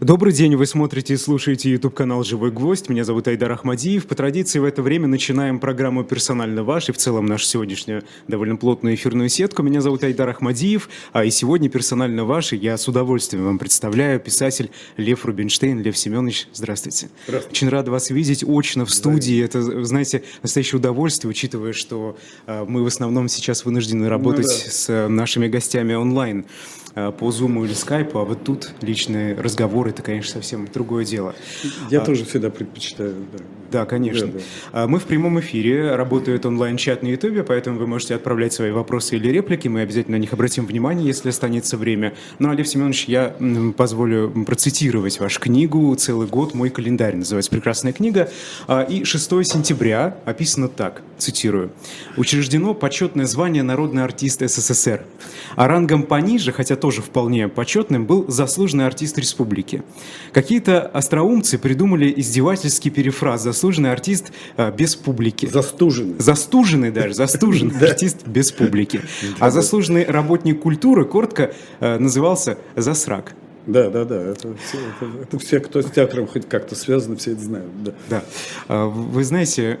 Добрый день, вы смотрите и слушаете YouTube-канал «Живой гвоздь». Меня зовут Айдар Ахмадиев. По традиции в это время начинаем программу «Персонально ваш» и в целом нашу сегодняшнюю довольно плотную эфирную сетку. Меня зовут Айдар Ахмадиев, а и сегодня «Персонально ваш» и я с удовольствием вам представляю писатель Лев Рубинштейн. Лев Семенович, здравствуйте. Здравствуйте. Очень рад вас видеть очно в студии. Это, знаете, настоящее удовольствие, учитывая, что э, мы в основном сейчас вынуждены работать Ну да. с э, нашими гостями онлайн по Zoom или Skype, а вот тут личные разговоры, это, конечно, совсем другое дело. Я тоже всегда предпочитаю. Да. Да, конечно. Да, да. А, Мы в прямом эфире, работает онлайн-чат на YouTube, поэтому вы можете отправлять свои вопросы или реплики, мы обязательно на них обратим внимание, если останется время. Ну, а, Лев Семенович, я позволю процитировать вашу книгу «Целый год. Мой календарь» называется прекрасная книга. А, И 6 сентября описано так, цитирую. «Учреждено почетное звание «Народный артист СССР». А рангом пониже, хотя тоже вполне почетным, был заслуженный артист республики. Какие-то остроумцы придумали издевательский перефраз «заслуженный артист а, без публики». Застуженный. Застуженный даже, застуженный артист без публики. А заслуженный работник культуры коротко э, назывался «засрак». Да, да, да. Это все, это, это все, кто с театром хоть как-то связаны, все это знают. Да. Да. А, Вы знаете,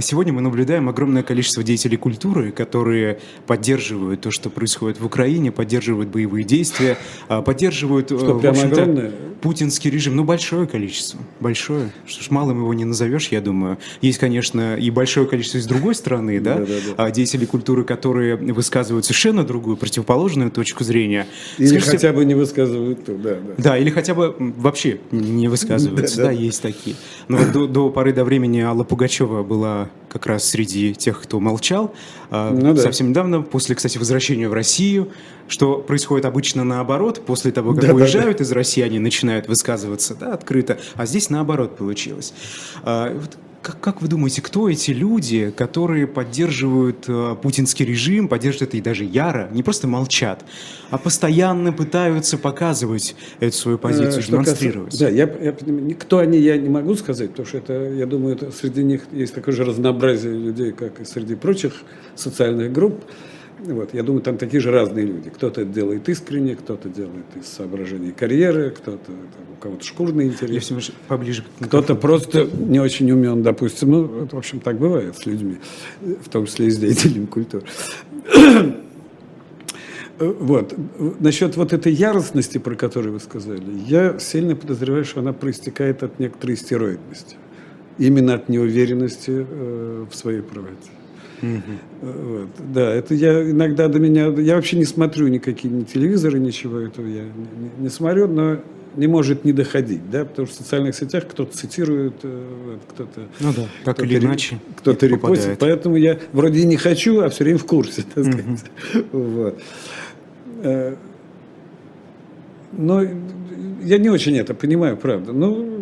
сегодня мы наблюдаем огромное количество деятелей культуры, которые поддерживают то, что происходит в Украине, поддерживают боевые действия, а, поддерживают, э, Что, огромное? путинский режим. Ну, большое количество. Большое. Что ж, малым его не назовешь, я думаю. Есть, конечно, и большое количество с другой стороны, да, Да, да, да. а, деятелей культуры, которые высказывают совершенно другую, противоположную точку зрения. Или Скажите, хотя бы не высказывают то, да, да. да, или хотя бы вообще не высказываются. Да, Да, да. есть такие. Но до поры до времени Алла Пугачева была как раз среди тех, кто молчал. А, Ну да. Совсем недавно, после, кстати, возвращения в Россию, что происходит обычно наоборот, после того, как Да, да, уезжают из России, они начинают высказываться да, открыто, а здесь наоборот получилось. А, вот как, как вы думаете, кто эти люди, которые поддерживают э, путинский режим, поддерживают это и даже яро, не просто молчат, а постоянно пытаются показывать эту свою позицию, Э, что демонстрировать? касается- Да, я, я кто они, я не могу сказать, потому что это, я думаю, это среди них есть такое же разнообразие людей, как и среди прочих социальных групп. Вот, я думаю, там такие же разные люди. Кто-то это делает искренне, кто-то делает из соображений карьеры, кто-то там, у кого-то шкурный интерес. лишь поближе Кто-то просто не очень умен, допустим. Ну, это, в общем, так бывает с людьми, в том числе и с деятелями культуры. Вот. Насчет вот этой яростности, про которую вы сказали, я сильно подозреваю, что она проистекает от некоторой стероидности. Именно от неуверенности э, в своей правоте. Вот. Да, это я иногда до меня... Я вообще не смотрю никакие ни телевизоры, ничего этого я не, не- смотрю, но не может не доходить, да, потому что в социальных сетях кто-то цитирует, э, кто-то... Ну да, так кто-то или ре- иначе Кто-то репостит, попадает. поэтому я вроде и не хочу, а все время в курсе, так сказать. Вот. Э, Но я не очень это понимаю, правда. Ну,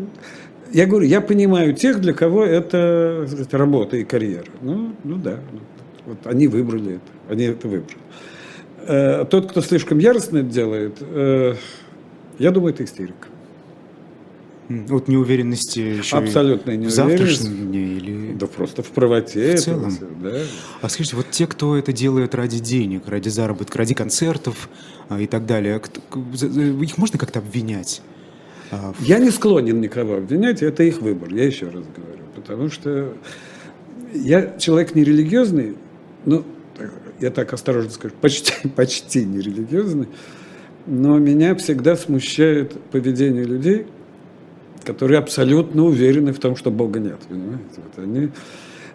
я говорю, я понимаю тех, для кого это сказать, работа и карьера. Ну, ну да, ну, вот они выбрали это, они это выбрали. Э, Тот, кто слишком яростно это делает, э, я думаю, это истерика. Вот неуверенности еще и Абсолютная в завтрашнем дне или... Да просто в правоте. этого целом. всего, да. А скажите, вот те, кто это делает ради денег, ради заработка, ради концертов а, и так далее, их можно как-то обвинять? Я не склонен никого обвинять, это их выбор, я еще раз говорю. Потому что я человек нерелигиозный, ну, я так осторожно скажу, почти, почти нерелигиозный, но меня всегда смущает поведение людей, которые абсолютно уверены в том, что Бога нет. Понимаете? Вот они,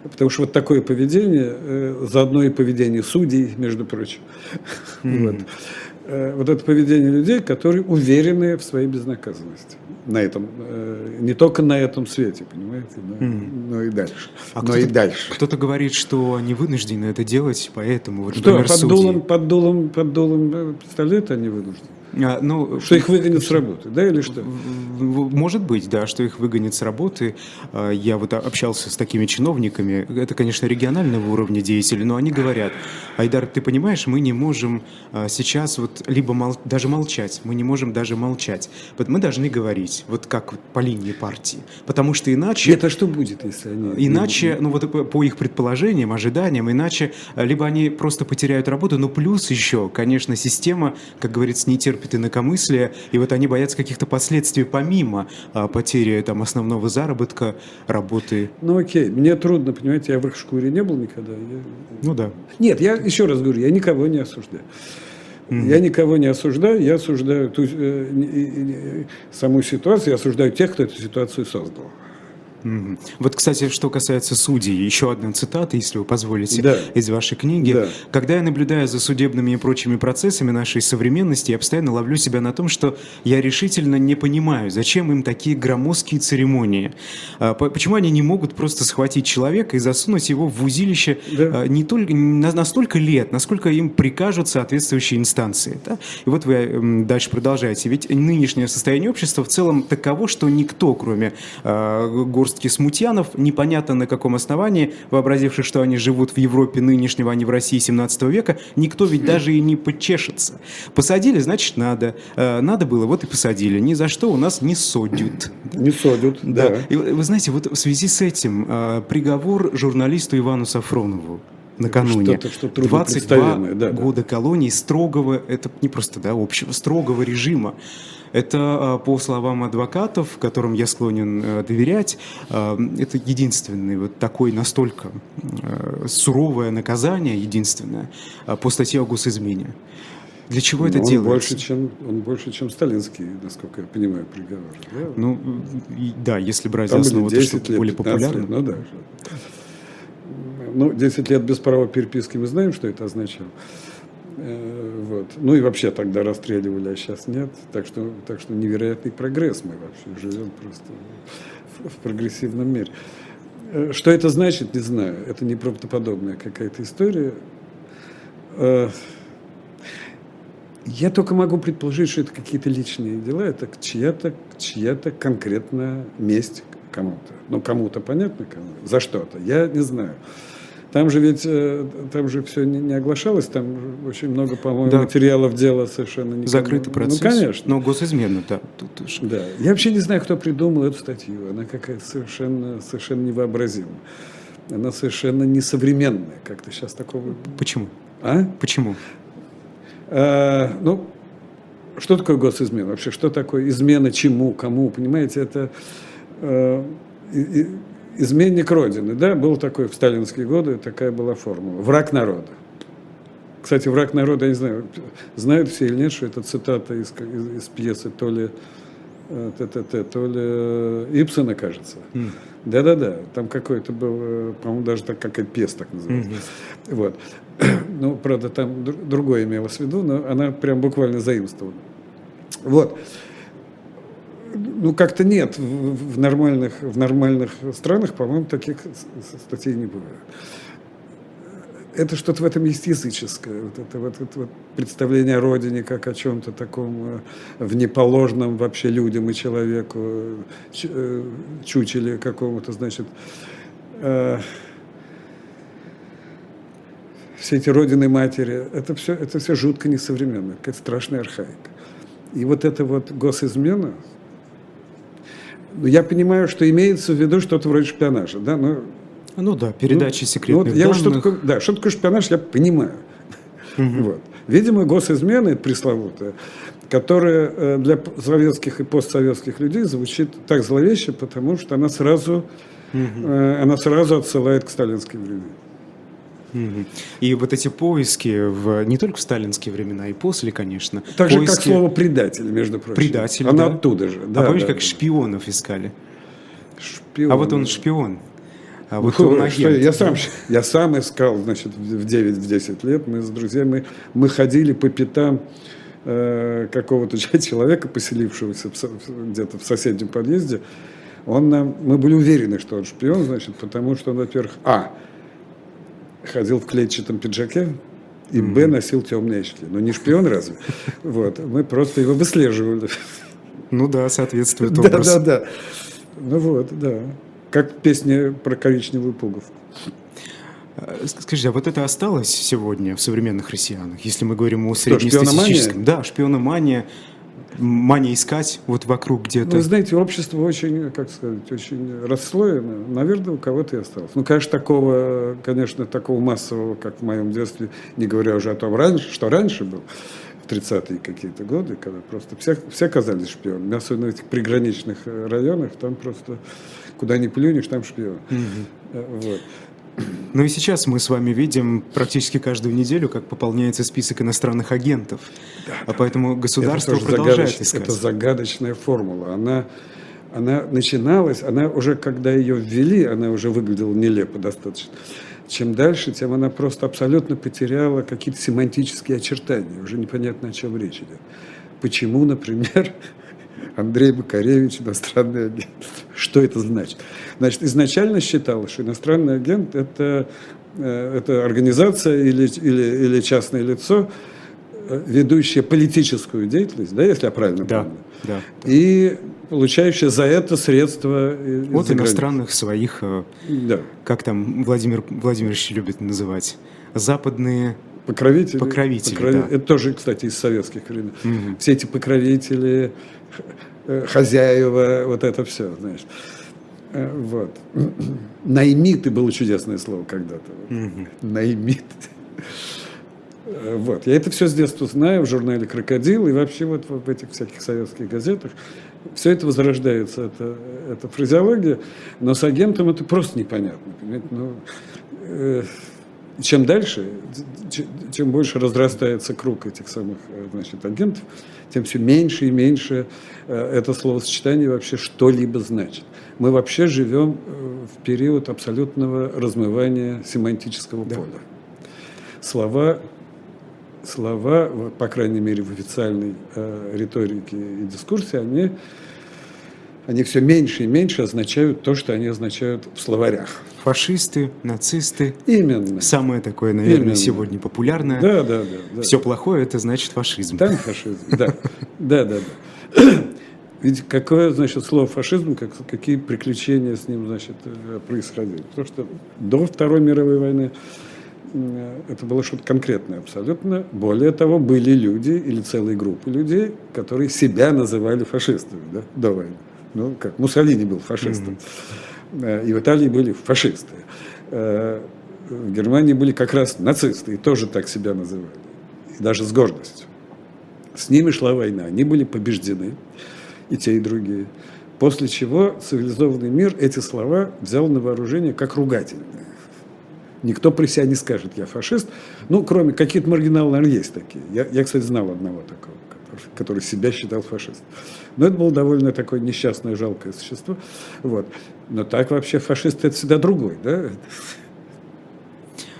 потому что вот такое поведение, э, заодно и поведение судей, между прочим, вот, Э, вот это поведение людей, которые уверены в своей безнаказанности. На этом, э, не только на этом свете, понимаете, но, но и дальше. а но и дальше. Кто-то говорит, что они вынуждены это делать, поэтому, вот, Что, например, под судьи. дулом, под дулом, под дулом э, пистолета они вынуждены? А, ну, Что их выгонят с работы, да, или что? Может быть, да, что их выгонят с работы. А, Я вот общался с такими чиновниками. Это, конечно, регионального уровня деятели, но они говорят, Айдар, ты понимаешь, мы не можем а, сейчас вот либо мол- даже молчать, мы не можем даже молчать. Вот Мы должны говорить, вот как по линии партии. Потому что иначе... Это что будет, если они... Иначе, ну вот по- их предположениям, ожиданиям, иначе либо они просто потеряют работу, но плюс еще, конечно, система, как говорится, нетерпеливая терпят инакомыслие, и вот они боятся каких-то последствий помимо а, потери там, основного заработка, работы. Ну окей, мне трудно, понимаете, я в их шкуре не был никогда. Я... Ну да. Нет, я еще раз говорю, я никого не осуждаю. Mm-hmm. Я никого не осуждаю, я осуждаю ту, э, саму ситуацию, я осуждаю тех, кто эту ситуацию создал. Вот, кстати, что касается судей, еще одна цитата, если вы позволите, да. из вашей книги. Да. Когда я наблюдаю за судебными и прочими процессами нашей современности, я постоянно ловлю себя на том, что я решительно не понимаю, зачем им такие громоздкие церемонии. А, почему они не могут просто схватить человека и засунуть его в узилище да. А, не только на, столько лет, насколько им прикажут соответствующие инстанции. Да? И вот вы дальше продолжаете. Ведь нынешнее состояние общества в целом таково, что никто, кроме э, горстки смутьянов, непонятно на каком основании, вообразивших, что они живут в Европе нынешнего, а не в России 17 века, никто ведь даже и не подчешется. Посадили, значит, надо. Э, надо было, вот и посадили. Ни за что у нас не содят. Не содят, да. да. И вы знаете, вот в связи с этим э, приговор журналисту Ивану Сафронову накануне. Что, что 22 да, года да. колонии строгого, это не просто да, общего, строгого режима. Это, а, по словам адвокатов, которым я склонен э, доверять, а, это единственный вот такой настолько э, суровое наказание, единственное, а, по статье о госизмене. Для чего это он делается? Больше, чем, он больше, чем сталинский, насколько я понимаю, приговор. Да? Ну, да, если брать за основу то, что лет, более популярно. Лет, ну да. Ну, 10 лет без права переписки мы знаем, что это означало. Э, вот. Ну и вообще тогда расстреливали, а сейчас нет. Так что, так что невероятный прогресс мы вообще живем просто в, прогрессивном мире. Э, что это значит, не знаю. Это неправдоподобная какая-то история. Э, я только могу предположить, что это какие-то личные дела, это чья-то чья конкретная месть кому-то. Ну, кому-то понятно, кому за что-то. Я не знаю. Там же ведь, э, там же все не, оглашалось, там очень много, по-моему, да. материалов дела совершенно не Закрытый ну, процесс. Ну, конечно. Но госизменно, да. Тут. Да. Я вообще не знаю, кто придумал эту статью. Она какая-то совершенно, совершенно невообразимая. Она совершенно несовременная. Как-то сейчас такого... Почему? А? Почему? А, ну, что такое госизмена? Вообще, что такое измена чему, кому? Понимаете, это... А, и, изменник Родины, да, был такой в сталинские годы, такая была формула. Враг народа. Кстати, враг народа, я не знаю, знают все или нет, что это цитата из, из, из пьесы то ли ТТТ, э, то ли э, Ипсона, кажется. Mm. Да-да-да, там какой-то был, э, по-моему, даже так, как и пьеса так называется. Mm-hmm. Вот. Ну, правда, там другое имелось в виду, но она прям буквально заимствована. Вот ну, как-то нет. В, нормальных, в нормальных странах, по-моему, таких статей не бывает. Это что-то в этом есть языческое. Вот это вот, это вот представление о родине как о чем-то таком э, внеположном вообще людям и человеку, э, чучеле какому-то, значит, э, все эти родины матери, это все, это все жутко несовременно, какая-то страшная архаика. И вот эта вот госизмена, я понимаю, что имеется в виду что-то вроде шпионажа, да, но... Ну да, передачи ну, секретных ну, вот я данных. Что такое, да, что такое шпионаж, я понимаю. Угу. Вот. Видимо, госизмена, это пресловутая, которая э, для советских и постсоветских людей звучит так зловеще, потому что она сразу, угу. она сразу отсылает к сталинским временам. И вот эти поиски в, не только в сталинские времена, и после, конечно. Так же, как слово «предатель», между прочим. Предатель, Оно да. оттуда же. Да, а помнишь, да, как да. шпионов искали? Шпион. А вот он шпион. А вот ну, он агент. Что, я, сам, я сам искал, значит, в 9-10 лет мы с друзьями, мы ходили по пятам э, какого-то человека, поселившегося где-то в соседнем подъезде. Он нам, мы были уверены, что он шпион, значит, потому что он, во-первых, а, ходил в клетчатом пиджаке, и mm-hmm. Б носил темные очки. Ну, не шпион разве? Вот. Мы просто его выслеживали. Ну да, соответствует образу. Да, да, да. Ну вот, да. Как песня про коричневую пуговку. Э, скажите, а вот это осталось сегодня в современных россиянах, если мы говорим о среднестатистическом? Да, шпиономания, мания искать вот вокруг где-то? Вы знаете, общество очень, как сказать, очень расслоено. Наверное, у кого-то и осталось. Ну, конечно, такого, конечно, такого массового, как в моем детстве, не говоря уже о том, раньше, что раньше был, в 30-е какие-то годы, когда просто все, все оказались шпионами, особенно в этих приграничных районах, там просто куда ни плюнешь, там шпион. Угу. Вот. Ну и сейчас мы с вами видим практически каждую неделю, как пополняется список иностранных агентов. Да, а поэтому государство это продолжает искать. Это загадочная формула. Она, она начиналась, она уже, когда ее ввели, она уже выглядела нелепо достаточно. Чем дальше, тем она просто абсолютно потеряла какие-то семантические очертания. Уже непонятно, о чем речь идет. Почему, например, Андрей Макаревич, иностранный агент. Что это значит? Значит, изначально считалось, что иностранный агент это, э, это организация или, или, или частное лицо, э, ведущее политическую деятельность, да, если я правильно да, помню, да. и получающее за это средства от иностранных своих, э, да. как там Владимир Владимирович любит называть, западные покровители. Покровители, покровители да. Это тоже, кстати, из советских времен. Угу. Все эти покровители, Э, хозяева, вот это все, знаешь. Э, вот. Наймиты было чудесное слово когда-то. Угу. Наймит. Э, вот. Я это все с детства знаю в журнале «Крокодил» и вообще вот в этих всяких советских газетах. Все это возрождается, это, это фразеология, но с агентом это просто непонятно. Понимаете? Ну, э, чем дальше, чем больше разрастается круг этих самых значит, агентов, тем все меньше и меньше э, это словосочетание вообще что-либо значит. Мы вообще живем э, в период абсолютного размывания семантического да. поля. Слова, слова, по крайней мере, в официальной э, риторике и дискурсе, они, они все меньше и меньше означают то, что они означают в словарях фашисты, нацисты. Именно. Самое такое, наверное, Именно. сегодня популярное. Да, да, да. Все плохое это значит фашизм. Там фашизм, да. Да, да, да. Ведь какое, значит, слово фашизм, как, какие приключения с ним, значит, э, происходили. Потому что до Второй мировой войны это было что-то конкретное абсолютно. Более того, были люди или целые группы людей, которые себя называли фашистами да, до войны. Ну, как Муссолини был фашистом. Mm-hmm. Э, и в Италии были фашисты. Э, в Германии были как раз нацисты, и тоже так себя называли, и даже с гордостью. С ними шла война, они были побеждены, и те, и другие. После чего цивилизованный мир эти слова взял на вооружение как ругательные. Никто при себя не скажет, я фашист. Ну, кроме каких-то маргиналов, наверное, есть такие. Я, я, кстати, знал одного такого, который, который себя считал фашистом. Но это было довольно такое несчастное, жалкое существо. Вот. Но так вообще фашист это всегда другой, да?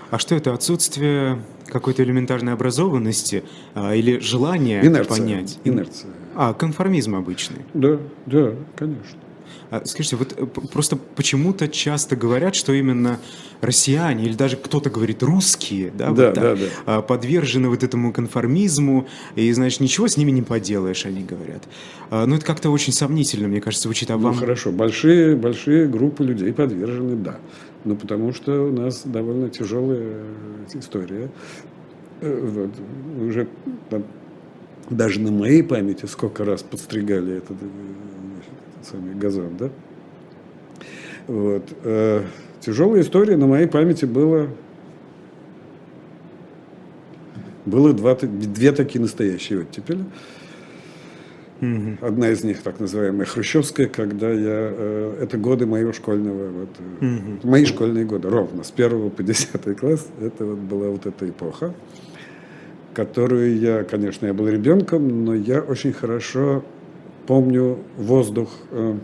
А что это отсутствие какой-то элементарной образованности а, или желания Инерция. понять? Инерция. А, конформизм обычный. Да, да, конечно. А, скажите, вот э, просто почему-то часто говорят, что именно россияне или даже кто-то говорит русские, да, да, вот да, да. А, подвержены вот этому конформизму, и, значит, ничего с ними не поделаешь, они говорят. А, ну, это как-то очень сомнительно, мне кажется, звучит. А ну, вам... хорошо, большие, большие группы людей подвержены, да. Ну, потому что у нас довольно тяжелая э, история. Э, вот, уже там, даже на моей памяти сколько раз подстригали этот самый газон, да? Вот. Э, тяжелая история на моей памяти было было два, две такие настоящие оттепели. Угу. Одна из них так называемая хрущевская, когда я... Э, это годы моего школьного... Вот, угу. Мои школьные годы, ровно, с первого по десятый класс. Это вот была вот эта эпоха, которую я, конечно, я был ребенком, но я очень хорошо помню воздух, э,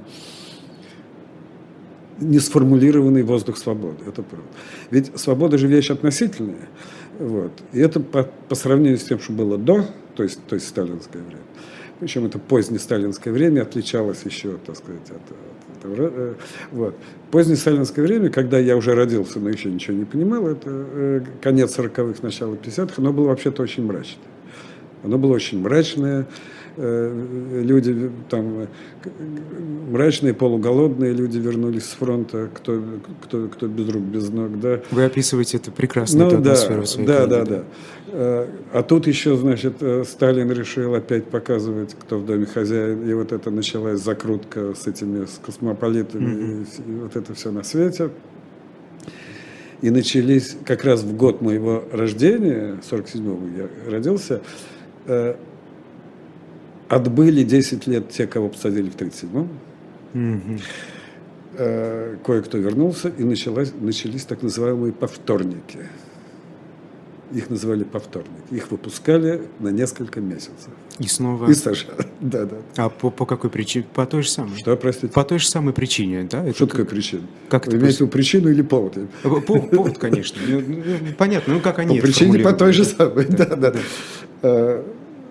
несформулированный воздух свободы. Это правда. Ведь свобода же вещь относительная. Вот. И это по, по сравнению с тем, что было до, то есть, то есть сталинское время. Причем это позднее сталинское время отличалось еще, так сказать, от, от этого. Э, вот. Позднее сталинское время, когда я уже родился, но еще ничего не понимал, это э, конец 40-х, начало 50-х, оно было вообще-то очень мрачное. Оно было очень мрачное, люди там мрачные, полуголодные люди вернулись с фронта, кто, кто, кто без рук, без ног, да. Вы описываете это прекрасно, ну, эту да, атмосферу в своей да, книге, да, да, да. Э, а тут еще, значит, э, Сталин решил опять показывать, кто в доме хозяин, и вот это началась закрутка с этими, с космополитами, mm-hmm. и, и вот это все на свете. И начались как раз в год моего рождения, 47-го я родился, э, отбыли 10 лет те, кого посадили в 37-м. Мгм. Э, кое-кто вернулся, и началась, начались так называемые повторники. Их называли повторники. Их выпускали на несколько месяцев. И снова... И сажали. Да, да. А по, по какой причине? По той же самой? Что, простите? По той же самой причине, да? Это Что такое причина? Как Вы имеете в виду причину или повод? По- по- Повод, конечно. Ну, ну, Понятно, ну как они По причине по той же самой. Да, да.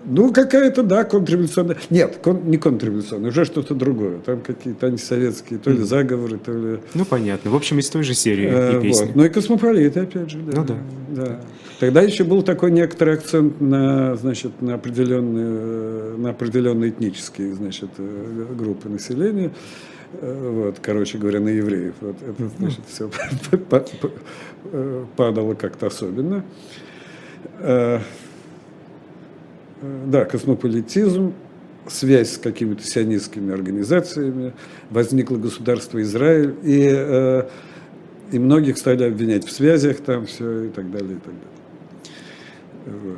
Э, Ну, какая-то, да, контрреволюционная. Нет, кон- не контрреволюционная, уже что-то другое. Там какие-то антисоветские, то ли заговоры, то ли... Ну, понятно. В общем, из той же серии Э, и песни. вот. Ну и космополиты, опять же. Да. Ну да. да. Тогда еще был такой некоторый акцент на, значит, на определенные, э, на определенные этнические, значит, э, группы населения. Э, Вот, короче говоря, на евреев. Вот это, значит, все падало как-то особенно. Э, Да, космополитизм, связь с какими-то сионистскими организациями, возникло государство Израиль, и, э, и многих стали обвинять в связях там все и так далее, и так далее.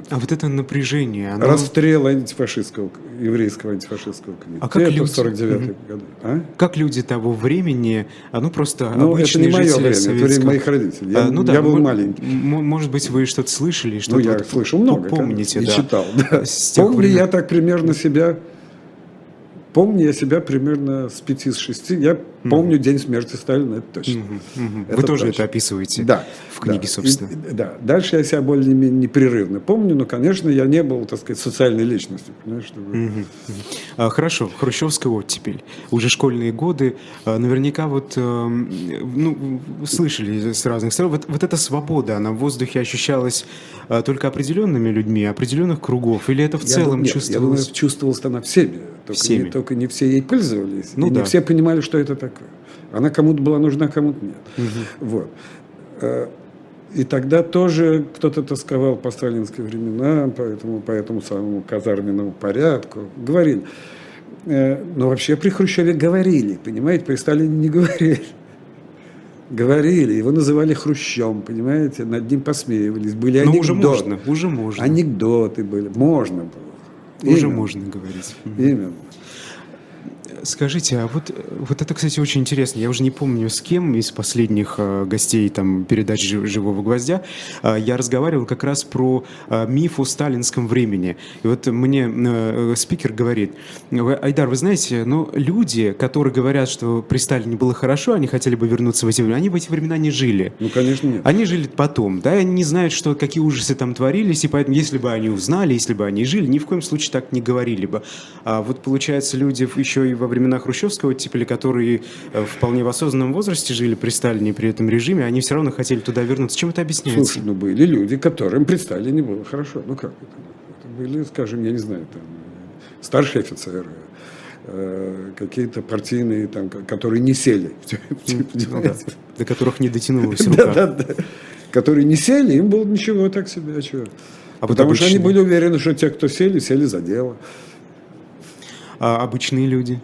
А вот это напряжение, оно... Расстрел антифашистского, еврейского антифашистского комитета А как люди- в 49 году. А? Как люди того времени, а ну просто Ну, это обычные не мое время, это время Советского- моих родителей. Я, А, ну да, я был мо- маленький. м- Может быть, вы что-то слышали, Ну, что-то я вот слышал много. помните, конечно, да. И читал, да. Помню времен. я так примерно себя, помню я себя примерно с пяти, с шести. Я помню день смерти Сталина, это точно. Это Вы тоже точно. это описываете Да. в книге, да. собственно. И- да. Дальше я себя более-менее непрерывно помню, но, конечно, я не был, так сказать, социальной личностью. Понимаешь, чтобы-. А, Хорошо, хрущевская оттепель. Уже школьные годы. А, Наверняка вот, эм, ну, слышали с разных сторон, вот, вот эта свобода, она в воздухе ощущалась а, только определенными людьми, определенных кругов, или это в Я целом дум- нет, Я чувствовалось? думаю, чувствовалась она всеми. Только, Всеми. Не, только не все ей пользовались. Ну и да. не все понимали, что это такое. Она кому-то была нужна, кому-то нет. Вот. Э, И тогда тоже кто-то тосковал по сталинским временам, по этому, по этому самому казарменному порядку. Говорили. Э, Но вообще при Хрущеве говорили, понимаете, при Сталине не говорили. Говорили, его называли Хрущем, понимаете, над ним посмеивались. Были анекдоты. уже можно, уже можно. Анекдоты были, можно было. Уже Именно. можно говорить. Именно. Скажите, а вот, вот это, кстати, очень интересно. Я уже не помню, с кем из последних э, гостей там, передач «Жи- «Живого гвоздя» э, я разговаривал как раз про э, миф о сталинском времени. И вот мне э, спикер говорит, «Вы, Айдар, вы знаете, ну, люди, которые говорят, что при Сталине было хорошо, они хотели бы вернуться в эти времена, они в эти времена не жили. Ну, конечно, нет. Они жили потом, да, и они не знают, что, какие ужасы там творились, и поэтому, если бы они узнали, если бы они жили, ни в коем случае так не говорили бы. А вот, получается, люди еще и во времена Хрущевского оттепели, которые э, вполне в осознанном возрасте жили при Сталине, при этом режиме, они все равно хотели туда вернуться. Чем это объясняется? Слушай, ну были люди, которым при Сталине было хорошо. Ну как это? Это были, скажем, я не знаю, там, э, старшие офицеры, э, какие-то партийные, там, ко- которые не сели. Ну да, понимаете? до которых не дотянулась Да, рука. да, да. Которые не сели, им было ничего так себе. А чё? А Потому что они обычные- были уверены, что те, кто сели, сели за дело. А обычные люди?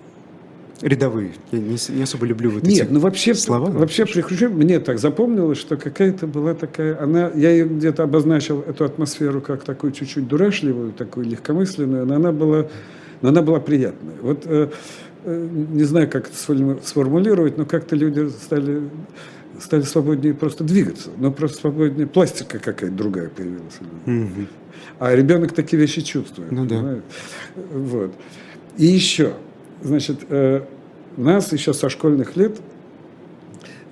Рядовые. Я не, не особо люблю вот эти Нет, ну вообще, слова. вообще при Хрущеве мне так запомнилось, что какая-то была такая, она, я ее где-то обозначил эту атмосферу как такую чуть-чуть дурашливую, такую легкомысленную, но она была, но она была приятная. Вот э, э, не знаю, как это сформу- сформулировать, но как-то люди стали стали свободнее просто двигаться, но просто свободнее пластика какая-то другая появилась. у людей. Мгм. А ребенок такие вещи чувствует. Ну да. Вот. И еще, значит, э, нас еще со школьных лет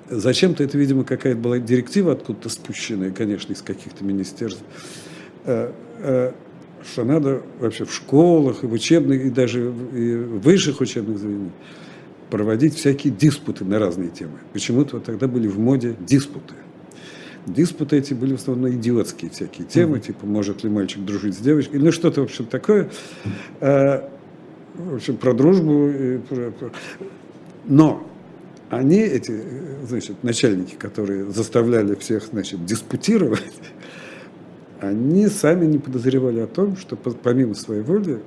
зачем-то это, видимо, какая-то была директива откуда-то спущенная, конечно, из каких-то министерств, э, э, что надо вообще в школах, и в учебных, и даже в и в высших учебных заведениях проводить всякие диспуты на разные темы. Почему-то вот тогда были в моде диспуты. Диспуты эти были в основном идиотские всякие темы, типа может ли мальчик дружить с девочкой, ну что-то, в общем, такое. Э, В общем, про дружбу. и про- про- Но они, эти, значит, начальники, которые заставляли всех, значит, диспутировать, они сами не подозревали о том, что по- помимо своей воли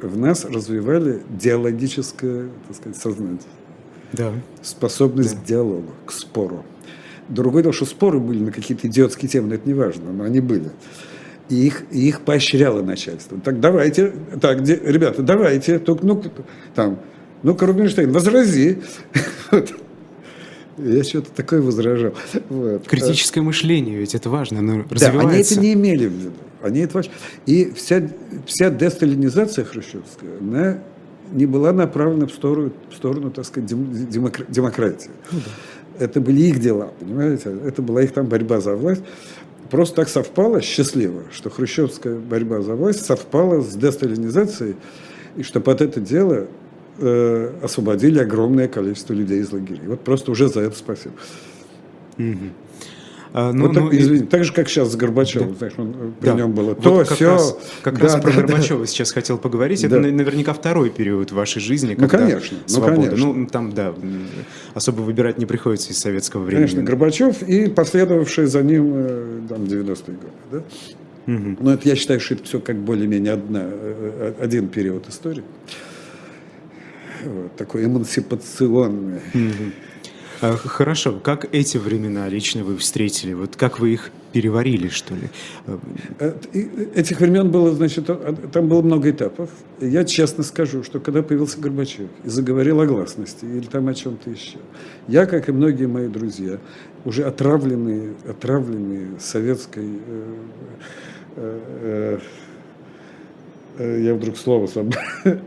в нас развивали диалогическое, так сказать, сознание Да. способность к диалогу, к спору. Другое дело, что споры были на какие-то идиотские темы, но это не важно, но они были. И их, и их поощряло начальство. Так давайте, так, где, ребята, давайте, только, ну, там, ну-ка, Рубинштейн, возрази. Я что-то такое возражал. Вот. Критическое мышление, ведь это важно, оно да, они это не имели в виду. Они это важно. И вся, вся десталинизация хрущевская, она не была направлена в сторону, в сторону так сказать, демокр, демократии. Ну, да. Это были их дела, понимаете? Это была их там борьба за власть. Просто так совпало, счастливо, что хрущевская борьба за власть совпала с десталинизацией, и что под это дело э, освободили огромное количество людей из лагерей. Вот просто уже за это спасибо. Угу. Ну, вот так, ну, извини, и... так же, как сейчас с Горбачевым, да. знаешь, он, при да. нем было то, вот как все. Раз, как да, раз да, про да, Горбачева да. сейчас хотел поговорить. Да. Это наверняка второй период вашей жизни, ну, когда ну, конечно, свобода. Ну, конечно. ну, там, да, особо выбирать не приходится из советского времени. Конечно, Горбачев и последовавшие за ним э, там, 90-е годы, да? Угу. Но это, я считаю, что это все как более-менее одна, э, э, один период истории вот, такой эмансипационный. А, хорошо, как эти времена лично вы встретили? Вот как вы их переварили, что ли? Э, этих времен было, значит, там было много этапов. Я честно скажу, что когда появился Горбачев и заговорил о гласности или там о чем-то еще, я, как и многие мои друзья, уже отравленные, отравленные советской э, э, я вдруг слово.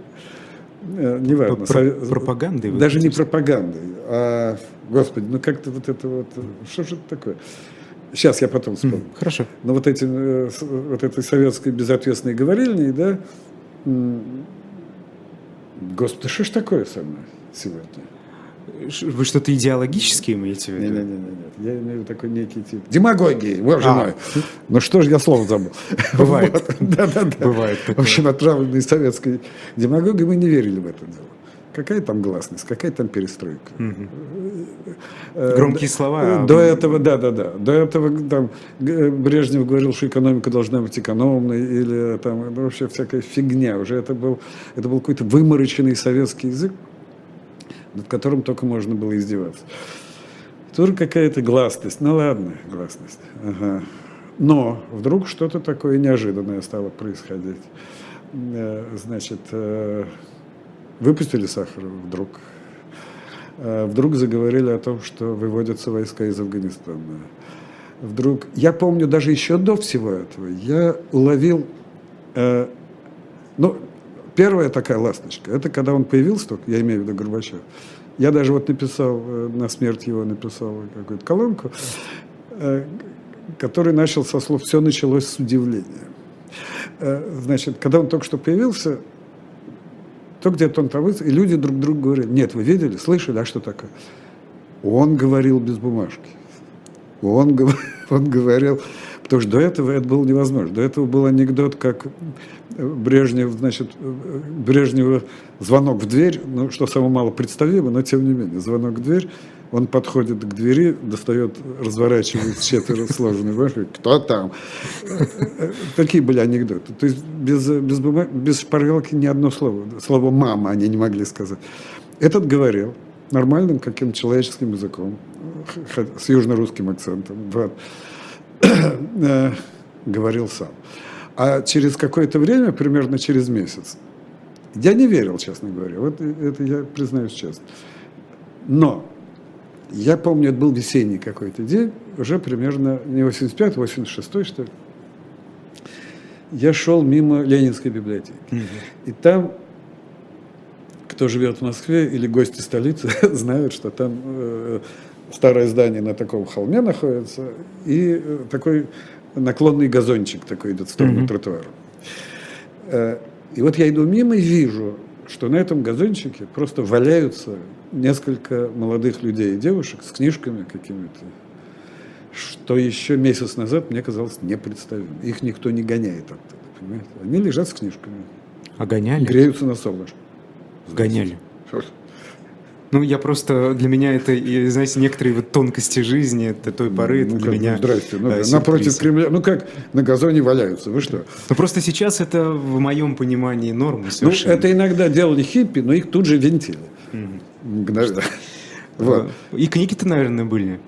Э, неважно. Про, пропагандой? Даже не пропагандой, а, господи, ну как-то вот это вот, что же это такое? Сейчас я потом вспомню. Mm, хорошо. Но вот, эти, э, вот этой советской безответственной говорильни, да, господи, что ж такое со мной сегодня? Вы что-то идеологические имеете в виду? Нет, нет, нет, нет. Я имею в виду такой некий тип. Демагогии, боже а. мой. Ну что ж я слово забыл. Бывает. Да, да, да. Бывает. В общем, отравленной советской демагогии мы не верили в это дело. Какая там гласность, какая там перестройка. Э, Громкие слова. А до этого, да, да, да. До этого там Брежнев говорил, что экономика должна быть экономной, или там ну, вообще всякая фигня. Уже это был, это был какой-то вымороченный советский язык над которым только можно было издеваться. Тоже какая-то гласность. Ну ладно, гласность. Ага. Но вдруг что-то такое неожиданное стало происходить. Э, значит, э, выпустили Сахарова вдруг. Э, вдруг заговорили о том, что выводятся войска из Афганистана. Вдруг, я помню, даже еще до всего этого, я уловил, ну, Первая такая ласточка, это когда он появился только, я имею в виду Горбачев. Я даже вот написал, э, на смерть его написал какую-то колонку, э, который начал со слов «все началось с удивления». Э, значит, когда он только что появился, то где-то он там и люди друг другу говорили, нет, вы видели, слышали, а что такое? Он говорил без бумажки. Он, он говорил, потому что до этого это было невозможно. До этого был анекдот, как Брежнев, значит, Брежневу звонок в дверь, ну, что самое мало представимо, но тем не менее, звонок в дверь, он подходит к двери, достает, разворачивает четверо сложенные бумажки, кто там? Такие были анекдоты. То есть без, без, бумаг, без шпаргалки ни одно слово. Слово «мама» они не могли сказать. Этот говорил нормальным каким-то человеческим языком, с южно-русским акцентом. Вот. Э, говорил сам. А через какое-то время, примерно через месяц, я не верил, честно говоря. Вот это я признаюсь честно. Но я помню, это был весенний какой-то день, уже примерно не 85 86 что ли. Я шел мимо Ленинской библиотеки. Угу. И там, кто живет в Москве или гости столицы, знают, что там э, старое здание на таком холме находится, и э, такой наклонный газончик такой идет в сторону mm-hmm. тротуара. Э, и вот я иду мимо и вижу, что на этом газончике просто валяются несколько молодых людей и девушек с книжками какими-то, что еще месяц назад мне казалось непредставимо. Их никто не гоняет оттуда, понимаете? Они лежат с книжками. А гоняли? Греются на солнышке. Гоняли. Ну, я просто, для меня это, знаете, некоторые вот тонкости жизни, это той поры, ну, для как, меня Здрасте, ну, да, напротив Кремля, ну как на газоне валяются, вы что? Ну, просто сейчас это, в моем понимании, норма совершенно. Ну, это иногда делали хиппи, но их тут же винтили. Mm-hmm. Вот. И книги-то, наверное, были.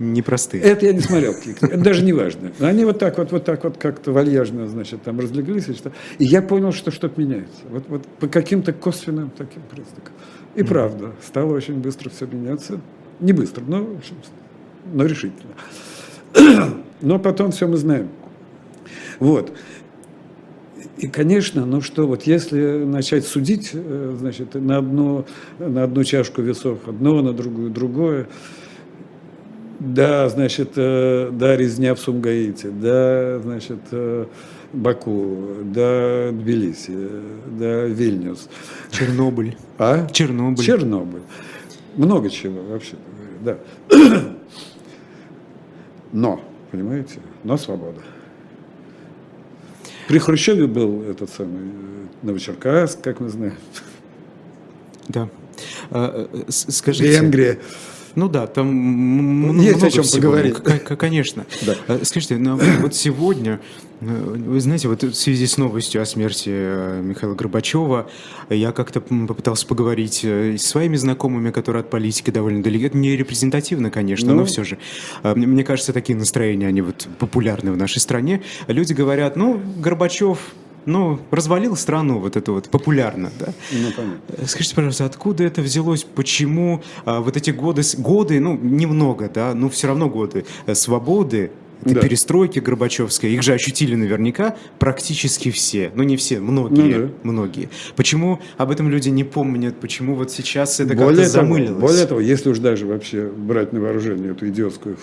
Непростые. Это я не смотрел. Это даже не важно. Они вот так вот, вот так вот как-то вальяжно, значит, там разлеглись. И, что... и я понял, что что-то меняется. Вот, вот по каким-то косвенным таким признакам. И правда, стало очень быстро все меняться. Не быстро, но, но решительно. Но потом все мы знаем. Вот. И, конечно, ну что, вот если начать судить, э, значит, на одну, на одну чашку весов одно, на другую другое, да, значит, э, да, резня в Сумгаите, да, значит, э, Баку, да, Тбилиси, да, Вильнюс. Чернобыль. А? Чернобыль. Чернобыль. Много чего вообще да. Но, понимаете, но свобода. При Хрущеве был этот самый э, Новочеркасск, как мы знаем. Да. А, скажите, Венгрия. Ну да, там есть много о чем всего. поговорить. Конечно. Да. А, скажите, ну, вот сегодня, э, вы знаете, вот в связи с новостью о смерти э, Михаила Горбачева, я как-то попытался поговорить э, с своими знакомыми, которые от политики довольно далеко. Это не репрезентативно, конечно, ну... но все же. Мне кажется, такие настроения, они вот популярны в нашей стране. Люди говорят, ну, Горбачев ну, развалил страну вот это вот популярно, да? Ну, понятно. Скажите, пожалуйста, откуда это взялось, почему а, вот эти годы, годы, ну, немного, да, но все равно годы э, свободы, да. перестройки Горбачевской, их же ощутили наверняка практически все, ну не все, многие, ну, да. многие. Почему об этом люди не помнят, почему вот сейчас это как-то замылилось? Более того, если уж даже вообще брать на вооружение эту идиотскую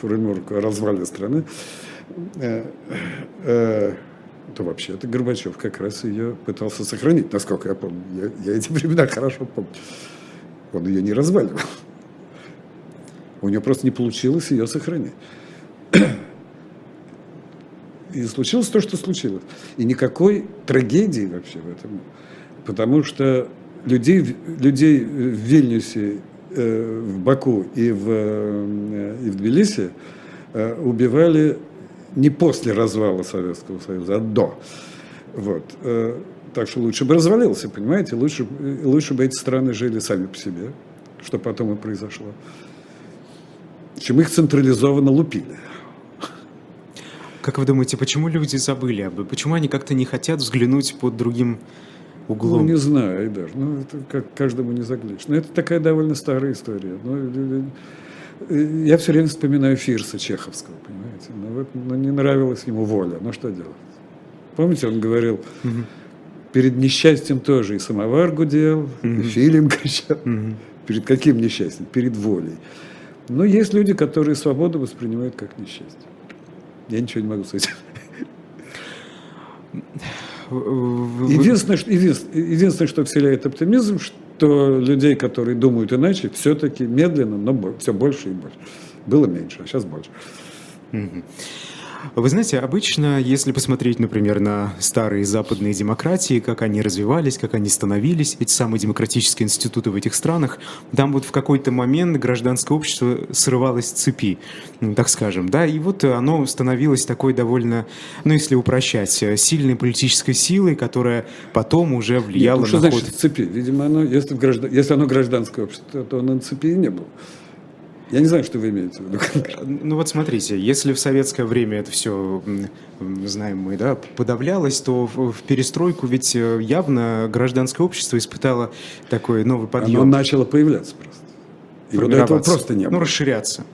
формулировку о развале страны, э, э, то вообще это Горбачев как раз ее пытался сохранить, насколько я помню. Я, я эти времена хорошо помню. Он ее не разваливал. У него просто не получилось ее сохранить. И случилось то, что случилось. И никакой трагедии вообще в этом. Потому что людей, людей в Вильнюсе, э, в Баку и в, э, и в Тбилиси э, убивали не после развала Советского Союза, а до. Вот. Э, так что лучше бы развалился, понимаете? Лучше, лучше бы эти страны жили сами по себе, что потом и произошло. Чем их централизованно лупили. Как вы думаете, почему люди забыли об этом? Почему они как-то не хотят взглянуть под другим углом? Ну, не знаю, Айдар. Ну, это как каждому не заглянешь. Но это такая довольно старая история. Ну, я все время вспоминаю Фирса Чеховского, понимаете? Но, вот, но не нравилась ему воля. Ну что делать? Помните, он говорил, угу. перед несчастьем тоже и самовар гудел, угу. и фильм кричал. Угу. Перед каким несчастьем? Перед волей. Но есть люди, которые свободу воспринимают как несчастье. Я ничего не могу с этим. Единственное, что, единственное, что вселяет оптимизм, что людей, которые думают иначе, все-таки медленно, но все больше и больше. Было меньше, а сейчас больше. Вы знаете, обычно, если посмотреть, например, на старые западные демократии, как они развивались, как они становились, эти самые демократические институты в этих странах, там вот в какой-то момент гражданское общество срывалось с цепи, так скажем, да, и вот оно становилось такой довольно, ну, если упрощать, сильной политической силой, которая потом уже влияла Нет, ну, что на значит ход... цепи? Видимо, оно, если, граждан... если оно гражданское общество, то оно на цепи и не было. Я не знаю, что вы имеете в виду. Ну вот смотрите, если в советское время это все, знаем мы, да, подавлялось, то в перестройку ведь э, явно гражданское общество испытало такой новый подъем. Оно начало появляться просто. Его до этого просто не ну, было. Ну, расширяться.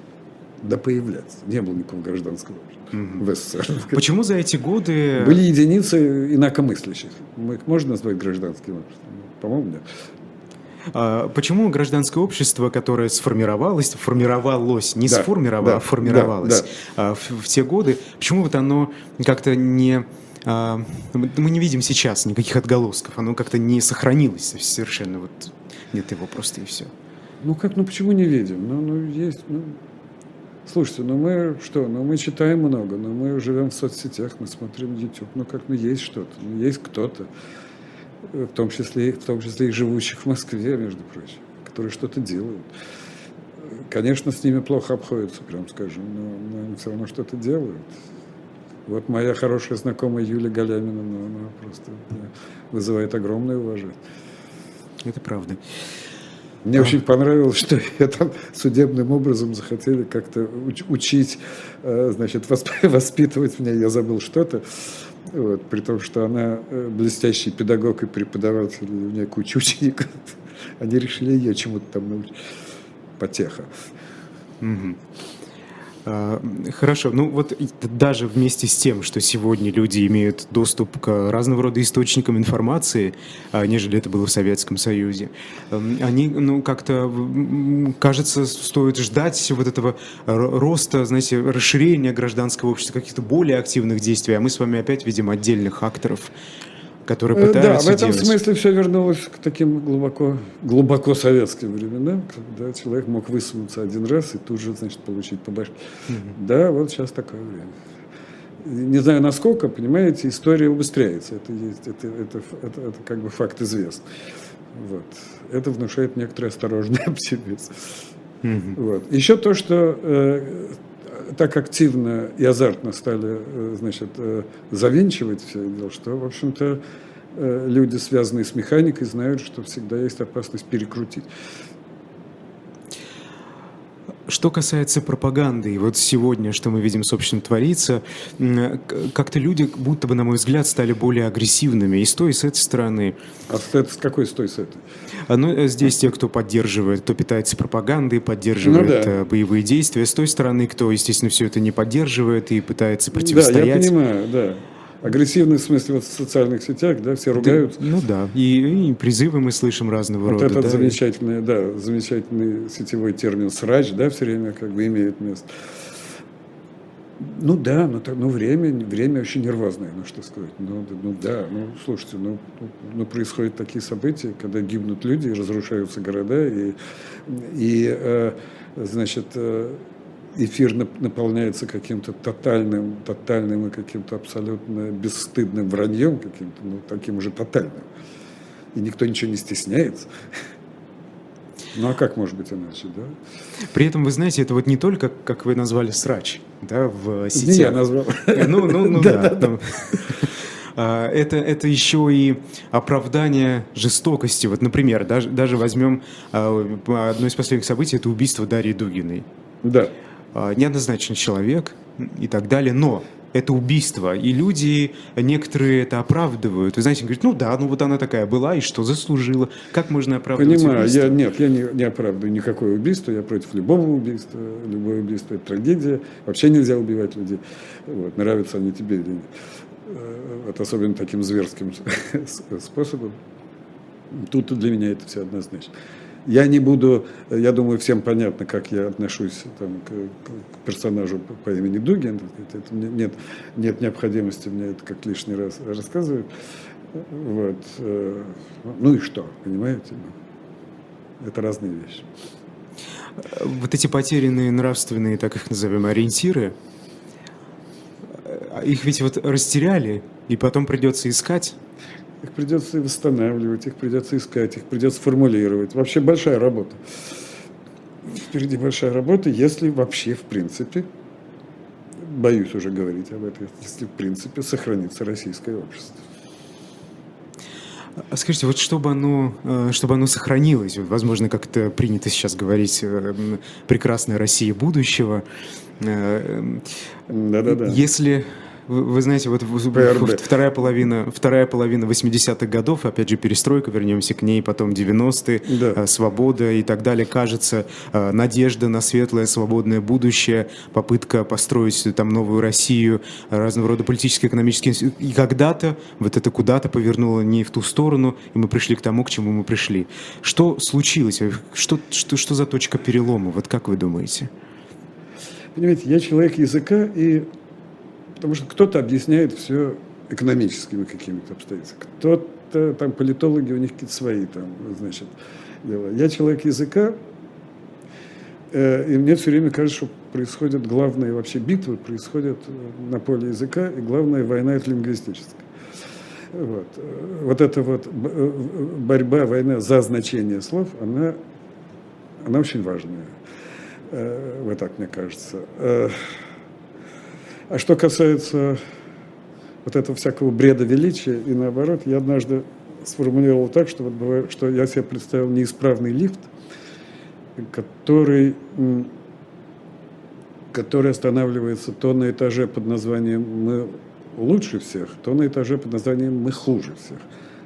Да появляться. Не было никакого гражданского общества угу. в СССР. Почему за эти годы... Были единицы инакомыслящих. Их можно назвать гражданским обществом? По-моему, нет. А, почему гражданское общество, которое сформировалось, формировалось, не да, сформировалось, да, а формировалось да, да. В, в те годы, почему вот оно как-то не а, мы не видим сейчас никаких отголосков, оно как-то не сохранилось совершенно, вот нет его просто и все. Ну как, ну почему не видим? Ну, ну есть, ну, слушайте, ну мы что, ну мы читаем много, но мы живем в соцсетях, мы смотрим YouTube, ну как, ну есть что-то, ну есть кто-то в том числе, в том числе и живущих в Москве, между прочим, которые что-то делают. Конечно, с ними плохо обходятся, прям скажем, но, но они все равно что-то делают. Вот моя хорошая знакомая Юлия Галямина, ну, она просто вызывает огромное уважение. Это правда. Мне да. очень понравилось, что я там судебным образом захотели как-то учить, э, значит, воспитывать меня. Я забыл что-то. Вот, при том, что она э, блестящий педагог и преподаватель, у меня куча учеников. Они решили ее чему-то там научить. Потеха. Угу. А, хорошо, ну вот даже вместе с тем, что сегодня люди имеют доступ к разного рода источникам информации, а, нежели это было в Советском Союзе, эм, они, ну, как-то, кажется, стоит ждать вот этого роста, знаете, расширения гражданского общества, каких-то более активных действий, а мы с вами опять видим отдельных акторов, которые пытаются Да, в этом делать. смысле все вернулось к таким глубоко, глубоко советским временам, когда человек мог высунуться один раз и тут же, значит, получить по башке. Угу. Да, вот сейчас такое время. Не знаю, насколько, понимаете, история убыстряется. Это, есть, это, это, это, это как бы факт известный. Вот. Это внушает некоторый осторожный оптимизм. Угу. Вот. Еще то, что э, так активно и азартно стали, э, значит, э, завинчивать все дело, что, в общем-то, э, люди, связанные с механикой, знают, что всегда есть опасность перекрутить. Что касается пропаганды, и вот сегодня, что мы видим, собственно, творится, как-то люди, будто бы, на мой взгляд, стали более агрессивными и с той, и с этой стороны. А с, этой, с какой с той, с этой? А, ну, э, здесь те, кто поддерживает, кто питается пропагандой, поддерживает ну, да. Э, боевые действия. С той стороны, кто, естественно, все это не поддерживает и пытается противостоять. Да, я понимаю, да. Агрессивный в смысле вот в социальных сетях, да, все ругают. Да, ну да, и, и призывы мы слышим разного вот рода. Вот этот да, замечательный, и... да, замечательный сетевой термин «срач», да, все время как бы имеет место. Ну да, так, ну время, время очень нервозное, ну что сказать. Ну, ну да, ну слушайте, ну, ну, ну происходят такие события, когда гибнут люди, разрушаются города, и, и э, значит, э, эфир наполняется каким-то тотальным, тотальным и каким-то абсолютно бесстыдным враньем, каким-то, ну, таким уже тотальным. И никто ничего не стесняется. Ну а как может быть иначе, да? При этом, вы знаете, это вот не только, как вы назвали, срач, да, в сети. Не я назвал. Ну, ну, ну, да. А, это, это еще и оправдание жестокости. Вот, например, даже, даже возьмем а, одно из последних событий, это убийство Дарьи Дугиной. Да. А, неоднозначный человек и так далее, но это убийство, и люди, некоторые это оправдывают. Вы знаете, говорят, ну да, ну вот она такая была, и что заслужила? Как можно оправдывать Понимаю, убийство? я, нет, я не, не оправдываю никакое убийство, я против любого убийства. Любое убийство – это трагедия. Вообще нельзя убивать людей. Вот, нравятся они тебе или нет. Э, это особенно таким зверским способом. Тут для меня это все однозначно. Я не буду, я думаю, всем понятно, как я отношусь там, к, к персонажу по имени Дугин. Это, нет, нет необходимости мне это как лишний раз рассказывать. Вот. Э, ну и что, понимаете? Это разные вещи. Вот эти потерянные нравственные, так их назовем, ориентиры, э, их ведь вот растеряли, и потом придется искать. Их придется восстанавливать, их придется искать, их придется формулировать. Вообще большая работа. Впереди большая работа, если вообще, в принципе, боюсь уже говорить об этом, если в принципе сохранится российское общество. А скажите, вот чтобы оно, э, чтобы оно сохранилось, возможно, как это принято сейчас говорить, э, прекрасная Россия будущего. Э, Да-да-да. Если вы, вы знаете, вот вторая половина, вторая половина 80-х годов, опять же, перестройка, вернемся к ней, потом 90-е, да. Э, свобода и так далее, кажется, э, надежда на светлое, свободное будущее, попытка построить там новую Россию, разного рода политические, экономические... И когда-то вот это куда-то повернуло не в ту сторону, и мы пришли к тому, к чему мы пришли. Что случилось? Что, что, что за точка перелома? Вот как вы думаете? Понимаете, я человек языка, и Потому что кто-то объясняет все экономическими какими-то обстоятельствами, кто-то, там, политологи, у них какие-то свои там, значит, дела. Я человек языка, э, и мне все время кажется, что происходят главные вообще битвы, происходят на поле языка, и главная война – это лингвистическая. Вот. вот эта вот борьба, война за значение слов, она, она очень важная. Э, вот так мне кажется. Э, а что касается вот этого всякого бреда величия, и наоборот, я однажды сформулировал так, что, вот бывает, что я себе представил неисправный лифт, который, который останавливается то на этаже под названием «Мы лучше всех», то на этаже под названием «Мы хуже всех».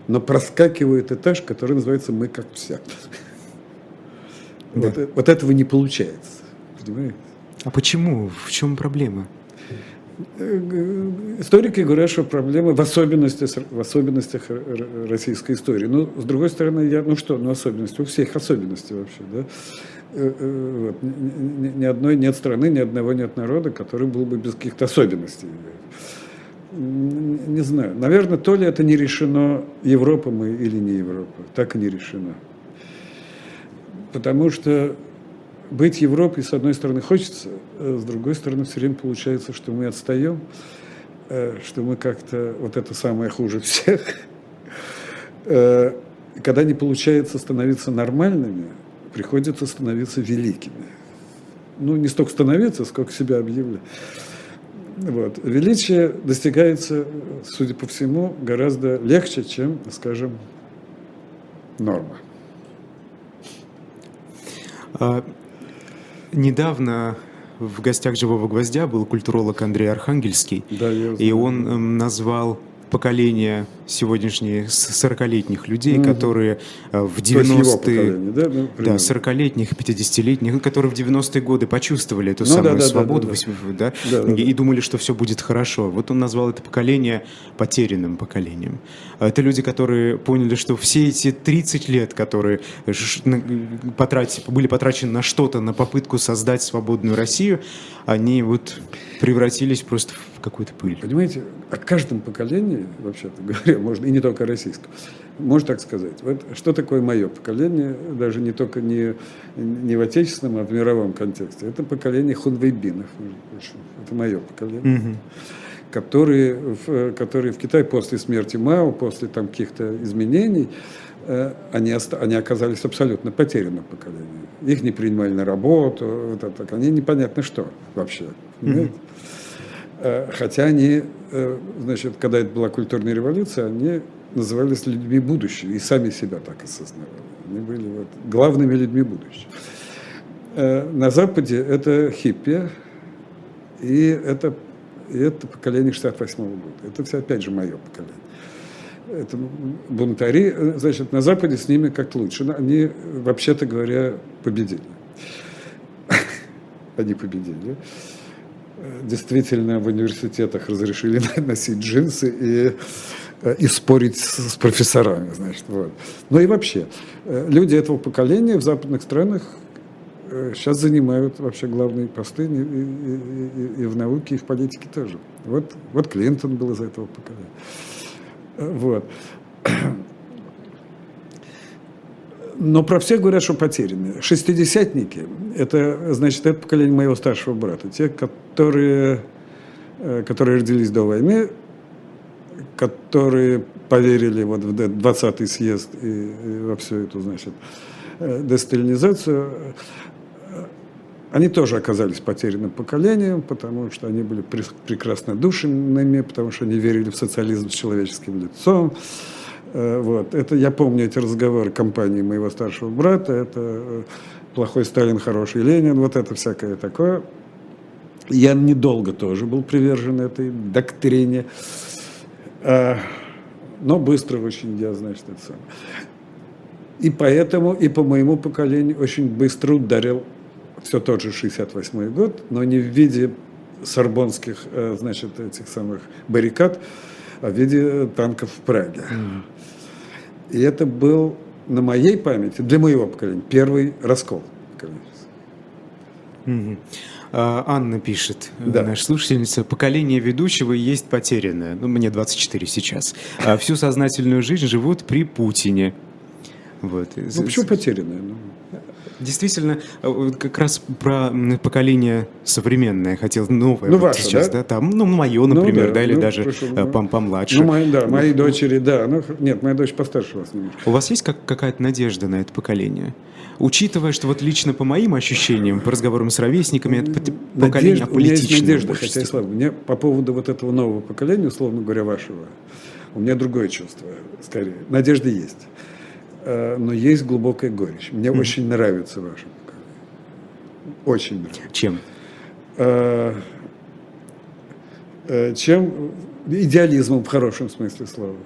Но проскакивает этаж, который называется «Мы как все». Да. Вот, вот этого не получается. Понимаете? А почему? В чем проблема? Историки говорят, что проблемы в особенностях, в особенностях российской истории. Но, с другой стороны, я, ну что, ну особенности, у всех особенности вообще, да. Э, э, вот. Ни, ни одной нет страны, ни одного нет народа, который был бы без каких-то особенностей. Не знаю. Наверное, то ли это не решено, Европа мы или не Европа. Так и не решено. Потому что быть Европой, с одной стороны, хочется, а с другой стороны, все время получается, что мы отстаем, э, что мы как-то, вот это самое хуже всех. Э, когда не получается становиться нормальными, приходится становиться великими. Ну, не столько становиться, сколько себя объявлять. Вот. Величие достигается, судя по всему, гораздо легче, чем, скажем, норма. Недавно в гостях «Живого гвоздя» был культуролог Андрей Архангельский, да, и он эм, назвал поколение сегодняшних 40-летних людей, mm которые э, в 90-е, да, ну, да, 40-летних, 50-летних, которые в 90-е годы почувствовали эту ну, самую да, да, свободу да, да, да. Да, и, да. думали, что все будет хорошо. Вот он назвал это поколение потерянным поколением. Это люди, которые поняли, что все эти 30 лет, которые потратили, были потрачены на что-то, на попытку создать свободную Россию, они вот превратились просто в какую-то пыль. Понимаете, о каждом поколении, вообще-то говоря, можно, и не только о российском, можно так сказать. Вот что такое мое поколение, даже не только не, не в отечественном, а в мировом контексте. Это поколение хунвейбинов. Это мое поколение. Угу. Которые, в, которые в Китае после смерти Мао, после там каких-то изменений, э, они, они оказались абсолютно потерянным поколением. Их не принимали на работу, вот это, они непонятно что вообще. Mm-hmm. Э, хотя они, э, значит, когда это была культурная революция, они назывались людьми будущего и сами себя так осознавали. Они были вот главными людьми будущего. Э, на Западе это хиппи, и это, и это поколение 68 -го года. Это все, опять же, мое поколение. Это бунтари, значит, на Западе с ними как лучше. Они, вообще-то говоря, победили. Они победили действительно в университетах разрешили носить джинсы и, э, и спорить с профессорами, значит, вот. Ну и вообще, э, люди этого поколения в западных странах сейчас э, занимают вообще главные посты и, и, и, и в науке, и в политике тоже. Вот, вот Клинтон был из этого поколения. Вот. Но про всех говорят, что потеряны. Шестидесятники – это, значит, это поколение моего старшего брата. Те, которые, э, которые родились до войны, которые поверили вот в 20-й съезд и, во всю эту, значит, э, десталинизацию, они тоже оказались потерянным поколением, потому что они были прекрасно душенными, потому что они верили в социализм с человеческим лицом, Э, вот. Это я помню эти разговоры компании моего старшего брата. Это э, плохой Сталин, хороший Ленин, вот это всякое такое. Я недолго тоже был привержен этой доктрине, э, но быстро очень я, значит, это сам. И поэтому, и по моему поколению очень быстро ударил все тот же 68 год, но не в виде сорбонских, значит, этих самых баррикад, а в виде танков в Праге. Mm-hmm. И это был на моей памяти, для моего поколения, первый раскол. Угу. Анна пишет, да. наша слушательница, поколение ведущего есть потерянное. Ну, мне 24 сейчас. А всю сознательную жизнь живут при Путине. Вот. Ну, почему потерянное? Ну, Действительно, э, как раз про поколение современное хотел новое ну, вот ваше, сейчас, да? да, там, ну, мое, например, ну, да, да или ну, даже прошу, ну, пом помладше. Ну, мои, да, мои ну, дочери, да, ну, нет, моя дочь постарше вас немножко. У вас есть как, какая-то надежда на это поколение? Учитывая, что вот лично по моим ощущениям, по разговорам с ровесниками, это поколение аполитичное. У меня есть надежда, хотя и слабо. Мне по поводу вот этого нового поколения, условно говоря, вашего, У меня другое чувство, скорее. Надежда есть. Э, но есть глубокая горечь. Мне mm. очень нравится ваше Очень нравится. Чем? Э, э, чем идеализмом в хорошем смысле слова.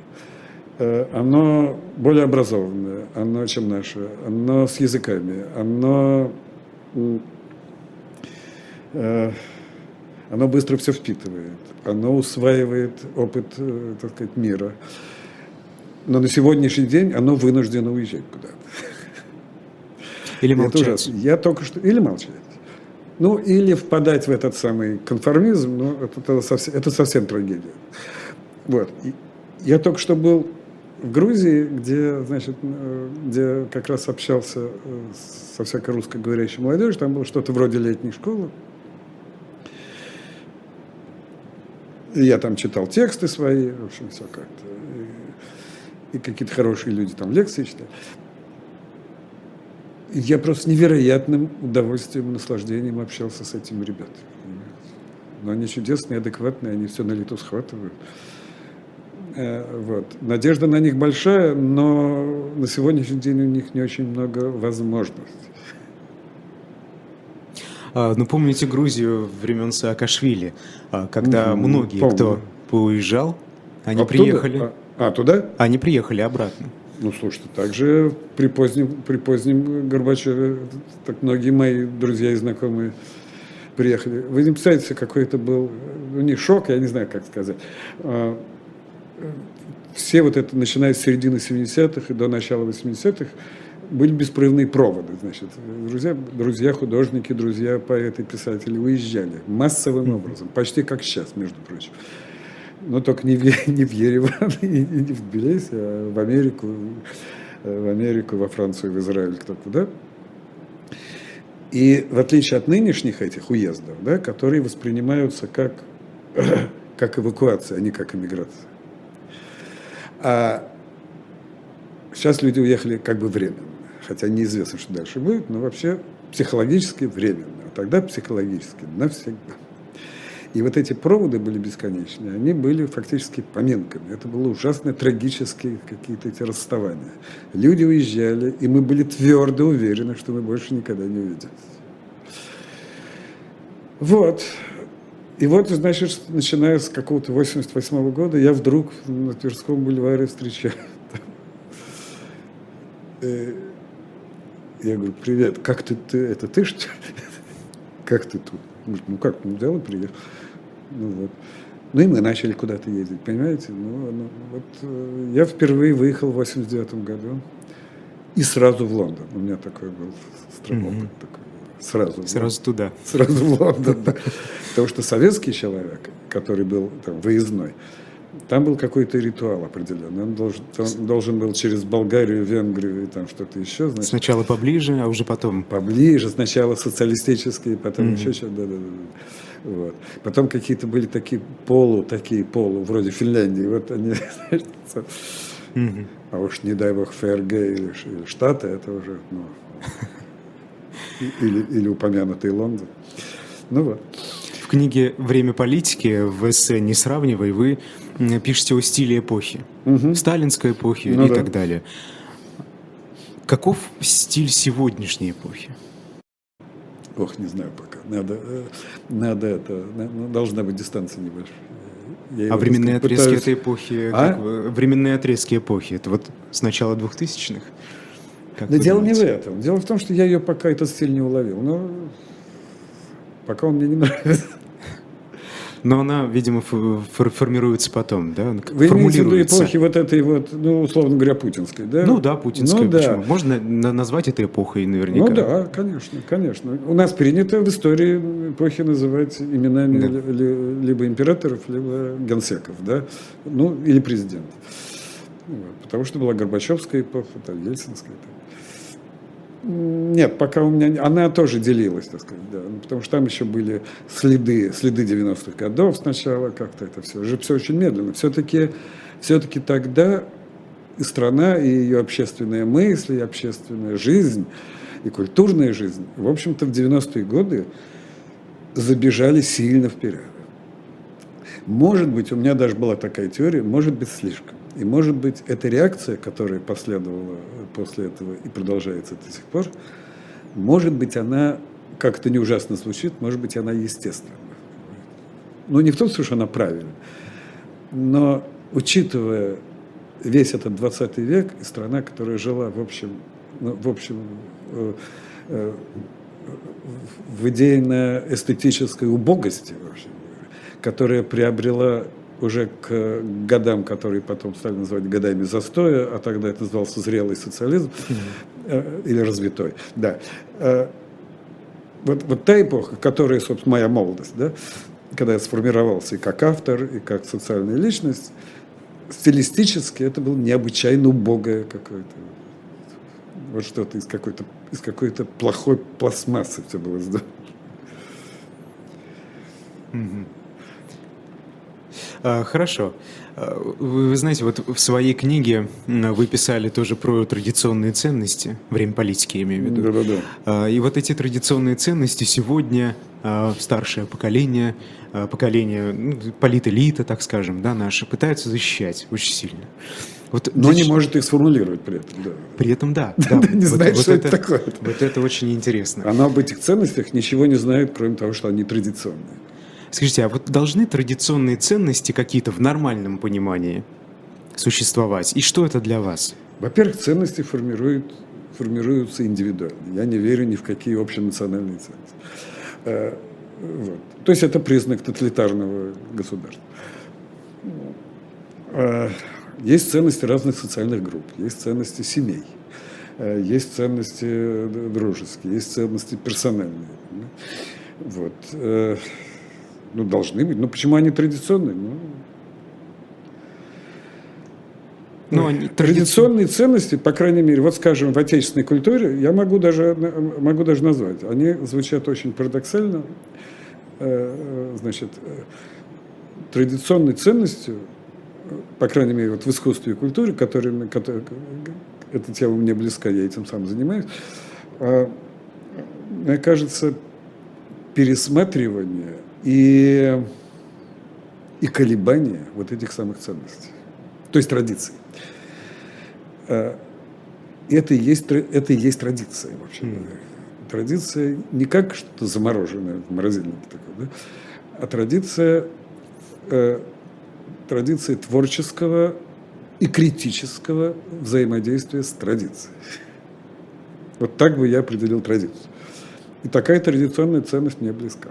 Оно более образованное, оно, чем наше, оно с языками, оно, оно быстро все впитывает, оно усваивает опыт, так сказать, мира но на сегодняшний день оно вынуждено уезжать куда-то. Или молчать. Я только что... Или молчать. Ну, или впадать в этот самый конформизм, ну, это, это, совсем, это совсем трагедия. Вот. И я только что был в Грузии, где, значит, э, где как раз общался э, со всякой русскоговорящей молодежью, там было что-то вроде летней школы. И я там читал тексты свои, в общем, все как-то и какие-то хорошие люди там лекции читают. Я просто невероятным удовольствием наслаждением общался с этими ребятами. Но они чудесные, адекватные, они все на лету схватывают. Э, вот. Надежда на них большая, но на сегодняшний день у них не очень много возможностей. А, ну, помните Грузию времен Саакашвили, а, когда ну, многие, помню. кто уезжал, они Оттуда? приехали. А, туда? Они приехали обратно. Ну, слушайте, также при позднем, при позднем Горбачеве так многие мои друзья и знакомые приехали. Вы не представляете, какой это был, ну, не шок, я не знаю, как сказать. А, все вот это, начиная с середины 70-х и до начала 80-х, были беспрерывные проводы, значит, друзья, друзья художники, друзья поэты, писатели уезжали массовым образом, почти как сейчас, между прочим но только не в, не в Ереван и не в Тбилиси, а в Америку, в Америку, во Францию, в Израиль, кто куда. И в отличие от нынешних этих уездов, да, которые воспринимаются как, как эвакуация, а не как иммиграция. А сейчас люди уехали как бы временно, хотя неизвестно, что дальше будет, но вообще психологически временно, а тогда психологически навсегда. И вот эти проводы были бесконечные, они были фактически поминками. Это было ужасно трагические какие-то эти расставания. Люди уезжали, и мы были твердо уверены, что мы больше никогда не увидимся. Вот. И вот, значит, начиная с какого-то 88 -го года, я вдруг на Тверском бульваре встречаю. Э, я говорю, привет, как ты, ты это ты что Как ты тут? Ну как, ну взял и приехал. Ну, вот. ну и мы начали куда-то ездить, понимаете? Ну, ну, вот, э, я впервые выехал в 89 году и сразу в Лондон. У меня такой был стромок. Mm-hmm. Такой, сразу. Сразу туда. Сразу в Лондон, да. Потому что советский человек, который был там выездной, там был какой-то ритуал определенный. Он должен, он должен был через Болгарию, Венгрию и там что-то еще. Значит, сначала поближе, а уже потом. Поближе, сначала социалистические, потом mm-hmm. еще что-то. Да, да, да. Вот. Потом какие-то были такие полу, такие полу, вроде Финляндии. Вот они, mm-hmm. А уж не дай бог ФРГ или, или Штаты, это уже, ну, или, или упомянутый Лондон. Ну вот. В книге «Время политики» в эссе «Не сравнивай» вы пишете о стиле эпохи, угу. сталинской эпохи ну, и да. так далее. Каков стиль сегодняшней эпохи? Ох, не знаю пока. Надо, э, надо это, должна быть дистанция небольшая. Я а временные отрезки пытаюсь... этой эпохи, а? как, временные отрезки эпохи, это вот с начала 2000-х? да дело думаете? не в этом. Дело в том, что я ее пока этот стиль не уловил. Но пока он мне не нравится. Но она, видимо, формируется потом, да? Вы имеете в виду эпохи вот этой вот, ну, условно говоря, путинской, да? Ну да, путинской. Ну, да. Можно назвать это эпохой наверняка. Ну да, конечно, конечно. У нас принято в истории эпохи называть именами да. ли, либо императоров, либо генсеков, да? Ну, или президентов. Вот. Потому что была Горбачевская эпоха, там, Ельцинская эпоха. Нет, пока у меня... Она тоже делилась, так сказать, да. Ну, потому что там еще были следы, следы 90-х годов сначала, как-то это все. Же все очень медленно. Все-таки все-таки тогда и страна, и ее общественная мысль, и общественная жизнь, и культурная жизнь, в общем-то, в 90-е годы забежали сильно вперед. Может быть, у меня даже была такая теория, может быть, слишком. И, может быть, эта реакция, которая последовала после этого и продолжается до сих пор, может быть, она, как это не ужасно звучит, может быть, она естественна. Ну, не в том смысле, что она правильна, но учитывая весь этот 20 век и страна, которая жила, в общем, ну, в общем, э, э, в идейно-эстетической убогости, в общем, которая приобрела уже к годам, которые потом стали называть годами застоя, а тогда это назывался зрелый социализм mm-hmm. или развитой. Да. Э, вот, вот та эпоха, которая, собственно, моя молодость, да, когда я сформировался и как автор, и как социальная личность, стилистически это было необычайно убогое какое-то. Вот что-то из какой-то из какой-то плохой пластмассы все было сделано. Mm-hmm. А, хорошо. А, вы, знаете, вот в своей книге вы писали тоже про традиционные ценности, время политики, я имею в виду. Да, да, да. И вот эти традиционные ценности сегодня а, старшее поколение, поколение ну, политэлита, так скажем, да, наши, пытаются защищать очень сильно. Вот Но защ... не может их сформулировать при этом. Да. При этом да. да. не вот, знает, вот что это, это такое. Вот это очень интересно. Она об этих ценностях ничего не знает, кроме того, что они традиционные. Скажите, а вот должны традиционные ценности какие-то в нормальном понимании существовать? И что это для вас? Во-первых, ценности формируют, формируются индивидуально. Я не верю ни в какие общенациональные ценности. Э, вот. То есть это признак тоталитарного государства. Э, есть ценности разных социальных групп, есть ценности семей, э, есть ценности дружеские, есть ценности персональные. Вот ну, должны быть. Ну, почему они традиционные? Ну, ну, они традиционные ценности, по крайней мере, вот скажем, в отечественной культуре, я могу даже, могу даже назвать, они звучат очень парадоксально. Э, э, значит, э, традиционной ценностью, по крайней мере, вот в искусстве и культуре, которыми, которые, эта тема мне близка, я этим сам занимаюсь, мне кажется, пересматривание и, и колебания вот этих самых ценностей, то есть традиций. Э, это и есть, это и есть традиция вообще. Mm. Традиция не как что-то замороженное в морозильнике такое, да? а традиция, э, традиция творческого и критического взаимодействия с традицией. Вот так бы я определил традицию. И такая традиционная ценность мне близка.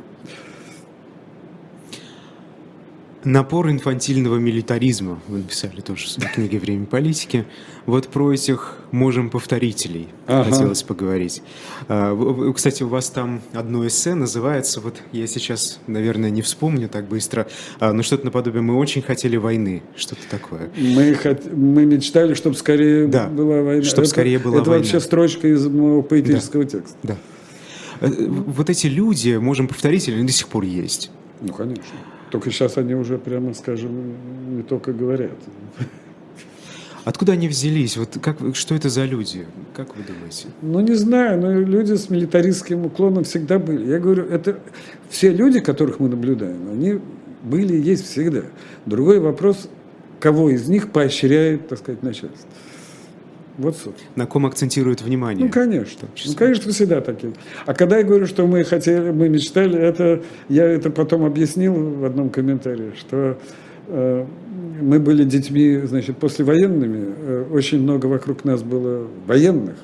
Напор инфантильного милитаризма, вы написали тоже в книге «Время политики». Вот про этих можем повторителей ага. хотелось поговорить. А, кстати, у вас там одно эссе называется, вот я сейчас, наверное, не вспомню так быстро, а, но что-то наподобие «Мы очень хотели войны», что-то такое. Мы, хот... мы мечтали, чтобы скорее да, была война. Чтобы это, скорее была это война. Это вообще строчка из моего поэтического да, текста. Да. Э, вот эти люди, можем повторители, они до сих пор есть. Ну, конечно. Только сейчас они уже, прямо скажем, не только говорят. Откуда они взялись? Вот как, что это за люди? Как вы думаете? Ну, не знаю, но люди с милитаристским уклоном всегда были. Я говорю, это все люди, которых мы наблюдаем, они были и есть всегда. Другой вопрос, кого из них поощряет, так сказать, начальство. Вот суть. На ком акцентирует внимание? Ну, конечно. Ну, конечно, всегда такие. А когда я говорю, что мы хотели, мы мечтали, это я это потом объяснил в одном комментарии, что э, мы были детьми, значит, послевоенными, э, очень много вокруг нас было военных,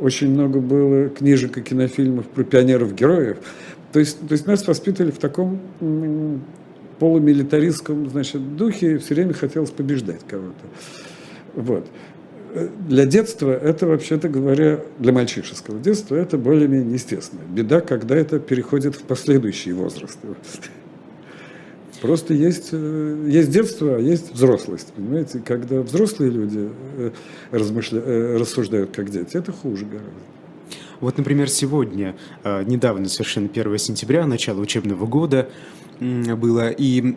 очень много было книжек и кинофильмов про пионеров-героев. То есть, то есть нас воспитывали в таком полумилитаристском, значит, духе, все время хотелось побеждать кого-то. Вот для детства это, вообще-то говоря, для мальчишеского детства это более-менее естественно. Беда, когда это переходит в последующие возрасты. Просто есть, э, есть детство, а есть взрослость. Понимаете, когда взрослые люди э, размышля... Э, рассуждают как дети, это хуже гораздо. Вот, например, сегодня, недавно, совершенно 1 сентября, начало учебного года было, и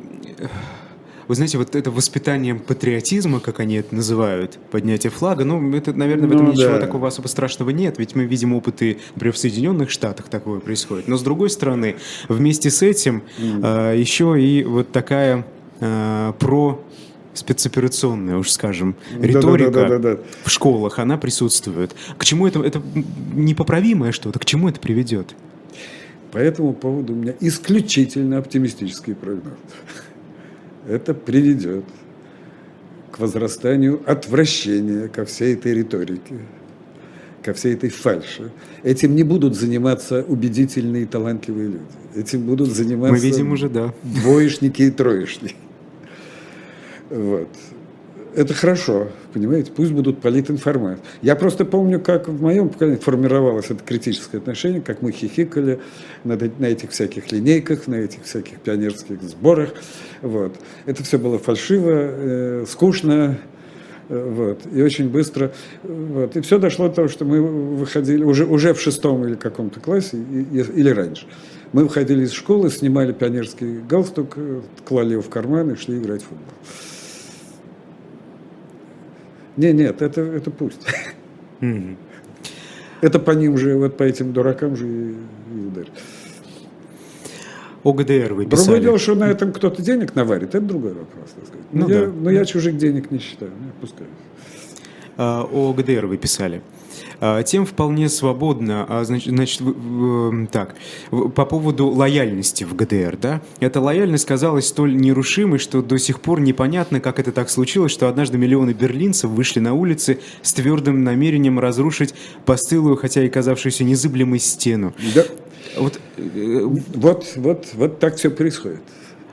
вы знаете, вот это воспитание патриотизма, как они это называют, поднятие флага, ну, это, наверное, в этом ну, ничего да. такого особо страшного нет, ведь мы видим опыты, например, в Соединенных Штатах такое происходит. Но, с другой стороны, вместе с этим mm. а, еще и вот такая а, про спецоперационная, уж скажем, риторика Да, да, да, да, да. в школах, она присутствует. К чему это, это непоправимое что-то, к чему это приведет? По этому поводу у меня исключительно оптимистический прогноз. Это приведет к возрастанию отвращения ко всей этой риторике, ко всей этой фальши. Этим не будут заниматься убедительные и талантливые люди. Этим будут заниматься Мы видим уже, да. двоечники и троечники. Вот. Это хорошо, понимаете, пусть будут политинформации. Я просто помню, как в моем поколении формировалось это критическое отношение, как мы хихикали на, на этих всяких линейках, на этих всяких пионерских сборах. Вот. Это все было фальшиво, э, скучно, э, вот, и очень быстро. Вот. И все дошло до того, что мы выходили уже, уже в шестом или каком-то классе, и, и, или раньше. Мы выходили из школы, снимали пионерский галстук, э, клали его в карман и шли играть в футбол. Не, нет, это, это пусть. Mm-hmm. Это по ним же, вот по этим дуракам же и, и ударит. О ГДР вы писали. Другое дело, что на этом кто-то денег наварит, это другой вопрос, так сказать. Но, ну, я, да. но я чужих денег не считаю, не пускай. А, о ГДР вы писали. А, тем вполне свободно, а, значит, значит так, по поводу лояльности в ГДР, да, эта лояльность казалась столь нерушимой, что до сих пор непонятно, как это так случилось, что однажды миллионы берлинцев вышли на улицы с твердым намерением разрушить постылую, хотя и казавшуюся незыблемой стену. Да. Вот, э, вот, вот, вот так все происходит.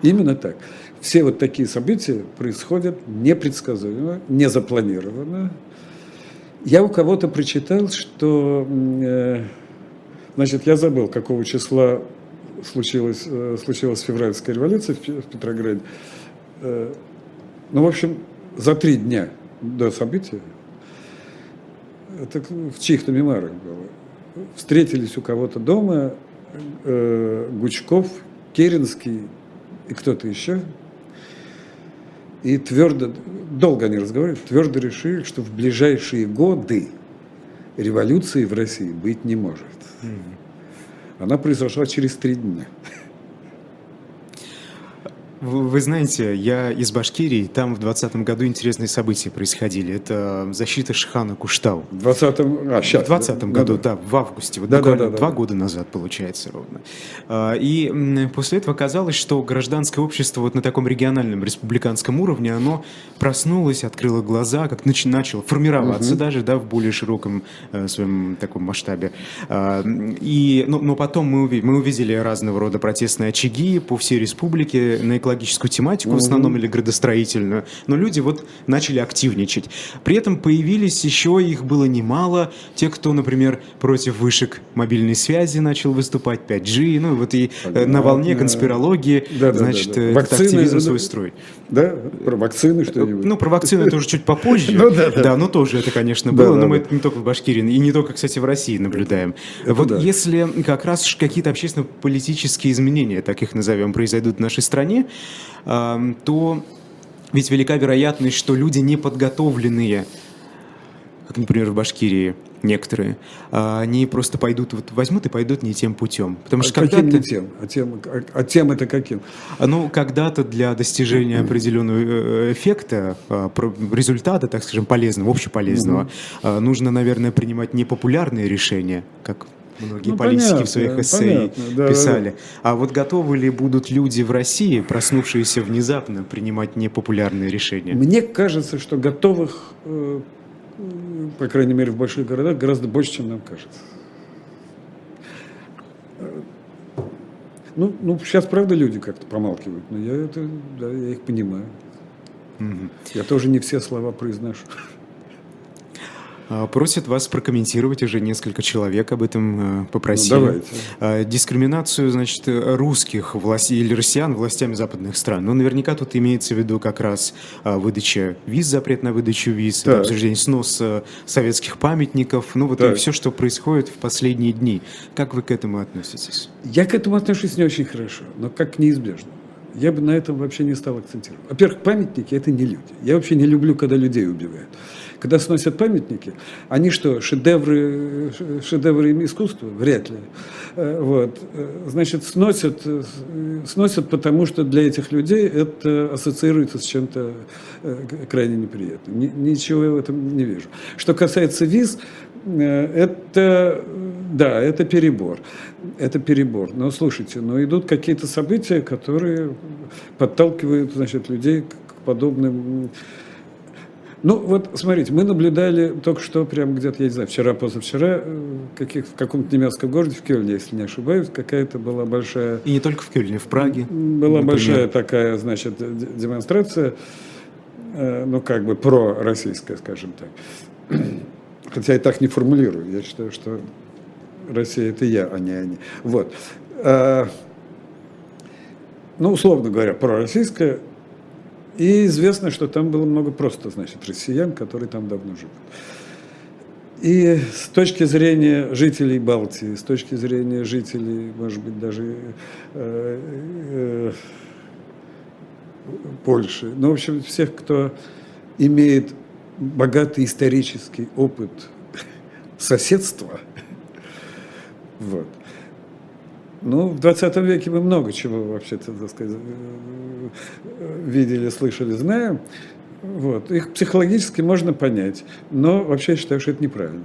Именно так. Все вот такие события происходят непредсказуемо, незапланированно, я у кого-то прочитал, что, э, значит, я забыл, какого числа случилась, э, случилась февральская революция в Петрограде. Э, ну, в общем, за три дня до события, это в чьих-то мемуарах было, встретились у кого-то дома Гучков, Керенский и кто-то еще, и твердо, долго они разговаривали, твердо решили, что в ближайшие годы революции в России быть не может. Она произошла через три дня. Вы, знаете, я из Башкирии, там в 20 году интересные события происходили. Это защита Шихана Куштау. В 20-м, а, сейчас. В 20 да, году, да, да, в августе, вот да, буквально да, да, два да. года назад, получается, ровно. А, и после этого казалось, что гражданское общество вот на таком региональном республиканском уровне, оно проснулось, открыло глаза, как нач- начало формироваться угу. даже, да, в более широком э, своем таком масштабе. А, и, но, но потом мы, увидели, мы увидели разного рода протестные очаги по всей республике на экологии экологическую тематику в основном или градостроительную, но люди вот начали активничать. При этом появились еще, их было немало, те, кто, например, против вышек мобильной связи начал выступать, 5G, ну вот и Понятно. на волне конспирологии, да, да, значит, да, да. Вакцины, активизм свой строй. Да, про вакцины что-нибудь. Ну, про вакцины это уже чуть попозже. Ну, да, да. да, но тоже это, конечно, было, но мы это не только в Башкирии, и не только, кстати, в России наблюдаем. Вот если как раз какие-то общественно-политические изменения, так их назовем, произойдут в нашей стране, то ведь велика вероятность, что люди неподготовленные, как, например, в Башкирии некоторые, а, они просто пойдут, вот возьмут и пойдут не тем путем. Потому что а каким не тем? А тем, а, а тем это каким? А, ну, когда-то для достижения определенного э, эффекта, результата, так скажем, полезного, общеполезного, угу. нужно, наверное, принимать непопулярные решения, как многие ну, политики понятно, в своих эссе да, писали. Да, да. А вот готовы ли будут люди в России, проснувшиеся внезапно, принимать непопулярные решения? Мне кажется, что готовых, э, по крайней мере, в больших городах гораздо больше, чем нам кажется. Э, ну, ну сейчас, правда, люди как-то помалкивают, но я это, да, я их понимаю. Угу. Я тоже не все слова произношу. А, просят вас прокомментировать, уже несколько человек об этом э, попросили. Ну, давайте. А, дискриминацию, значит, русских властей или россиян властями западных стран. Ну, наверняка тут имеется в виду как раз выдача виз, запрет на выдачу виз, так. обсуждение сноса советских памятников, ну вот так. и все, что происходит в последние дни. Как вы к этому относитесь? Я к этому отношусь не очень хорошо, но как неизбежно. Я бы на этом вообще не стал акцентировать. Во-первых, памятники – это не люди. Я вообще не люблю, когда людей убивают. Когда сносят памятники, они что, шедевры, шедевры искусства? Вряд ли. Э, вот. Значит, сносят, сносят, потому что для этих людей это ассоциируется с чем-то крайне неприятным. Ничего я в этом не вижу. Что касается виз, это, да, это перебор. Это перебор. Но слушайте, но идут какие-то события, которые подталкивают значит, людей к подобным ну, вот смотрите, мы наблюдали только что, прям где-то, я не знаю, вчера, позавчера, э, каких, в каком-то немецком городе, в Кёльне, если не ошибаюсь, какая-то была большая... И не только в Кёльне, в Праге. Была например. большая такая, значит, демонстрация, э, ну, как бы про-российская, скажем так. Хотя я так не формулирую. Я считаю, что Россия – это я, а не они. Вот. А, ну, условно говоря, пророссийская – и известно, что там было много просто, значит, россиян, которые там давно живут. И с точки зрения жителей Балтии, с точки зрения жителей, может быть, даже э, э, Польши, ну, в общем, всех, кто имеет богатый исторический опыт соседства, вот, ну, в 20 веке мы много чего вообще-то, так сказать, видели, слышали, знаем. Вот. Их психологически можно понять, но вообще я считаю, что это неправильно.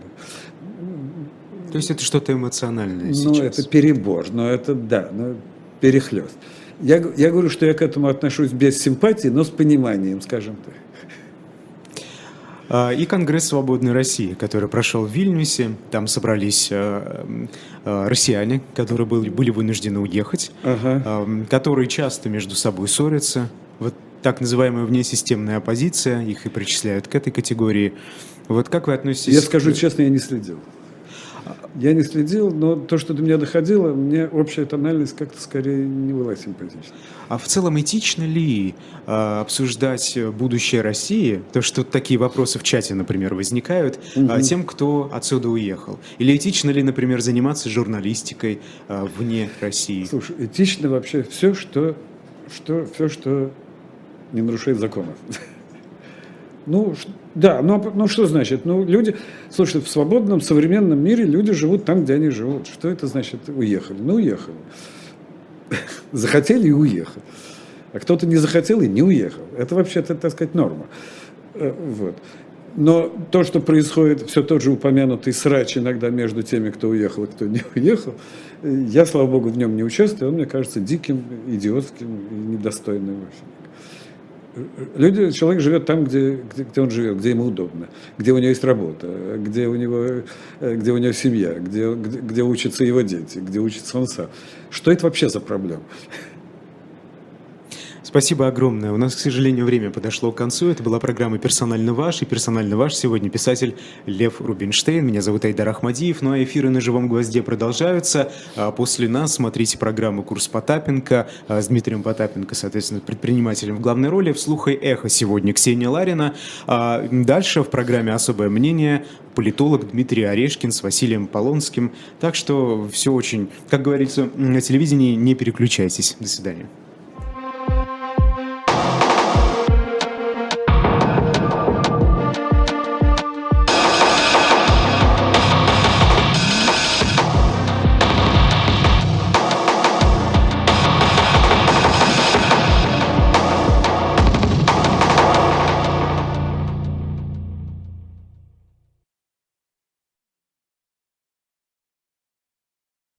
То есть это что-то эмоциональное ну, сейчас? Ну, это перебор, но это, да, но перехлест. Я, я говорю, что я к этому отношусь без симпатии, но с пониманием, скажем так. А, и Конгресс Свободной России, который прошел в Вильнюсе. Там собрались а, россияне, которые были, были вынуждены уехать, ага. которые часто между собой ссорятся. Вот так называемая внесистемная оппозиция, их и причисляют к этой категории. Вот как вы относитесь? Я скажу честно, я не следил. Я не следил, но то, что до меня доходило, мне общая тональность как-то скорее не была симпатична. А в целом этично ли э, обсуждать будущее России, то, что такие вопросы в чате, например, возникают, угу. э, тем, кто отсюда уехал? Или этично ли, например, заниматься журналистикой э, вне России? Слушай, этично вообще все, что, что, все, что не нарушает законов. Ну, да, ну, ну что значит? Ну, люди, слушай, в свободном современном мире люди живут там, где они живут. Что это значит уехали? Ну, уехали. Захотели и уехали. А кто-то не захотел и не уехал. Это вообще-то, так сказать, норма. Э, вот. Но то, что происходит, все тот же упомянутый срач иногда между теми, кто уехал и кто не уехал, я, слава богу, в нем не участвую, он мне кажется диким, идиотским и недостойным вообще. Люди, человек живет там, где, где, где он живет, где ему удобно, где у него есть работа, где у него, где у него семья, где, где, где учатся его дети, где учится он сам. Что это вообще за проблема? Спасибо огромное. У нас, к сожалению, время подошло к концу. Это была программа «Персонально ваш». И «Персонально ваш» сегодня писатель Лев Рубинштейн. Меня зовут Айдар Ахмадиев. Ну а эфиры на «Живом гвозде» продолжаются. А после нас смотрите программу «Курс Потапенко» а, с Дмитрием Потапенко, соответственно, предпринимателем в главной роли. «Вслух и эхо» сегодня Ксения Ларина. А дальше в программе «Особое мнение» политолог Дмитрий Орешкин с Василием Полонским. Так что все очень, как говорится, на телевидении не переключайтесь. До свидания.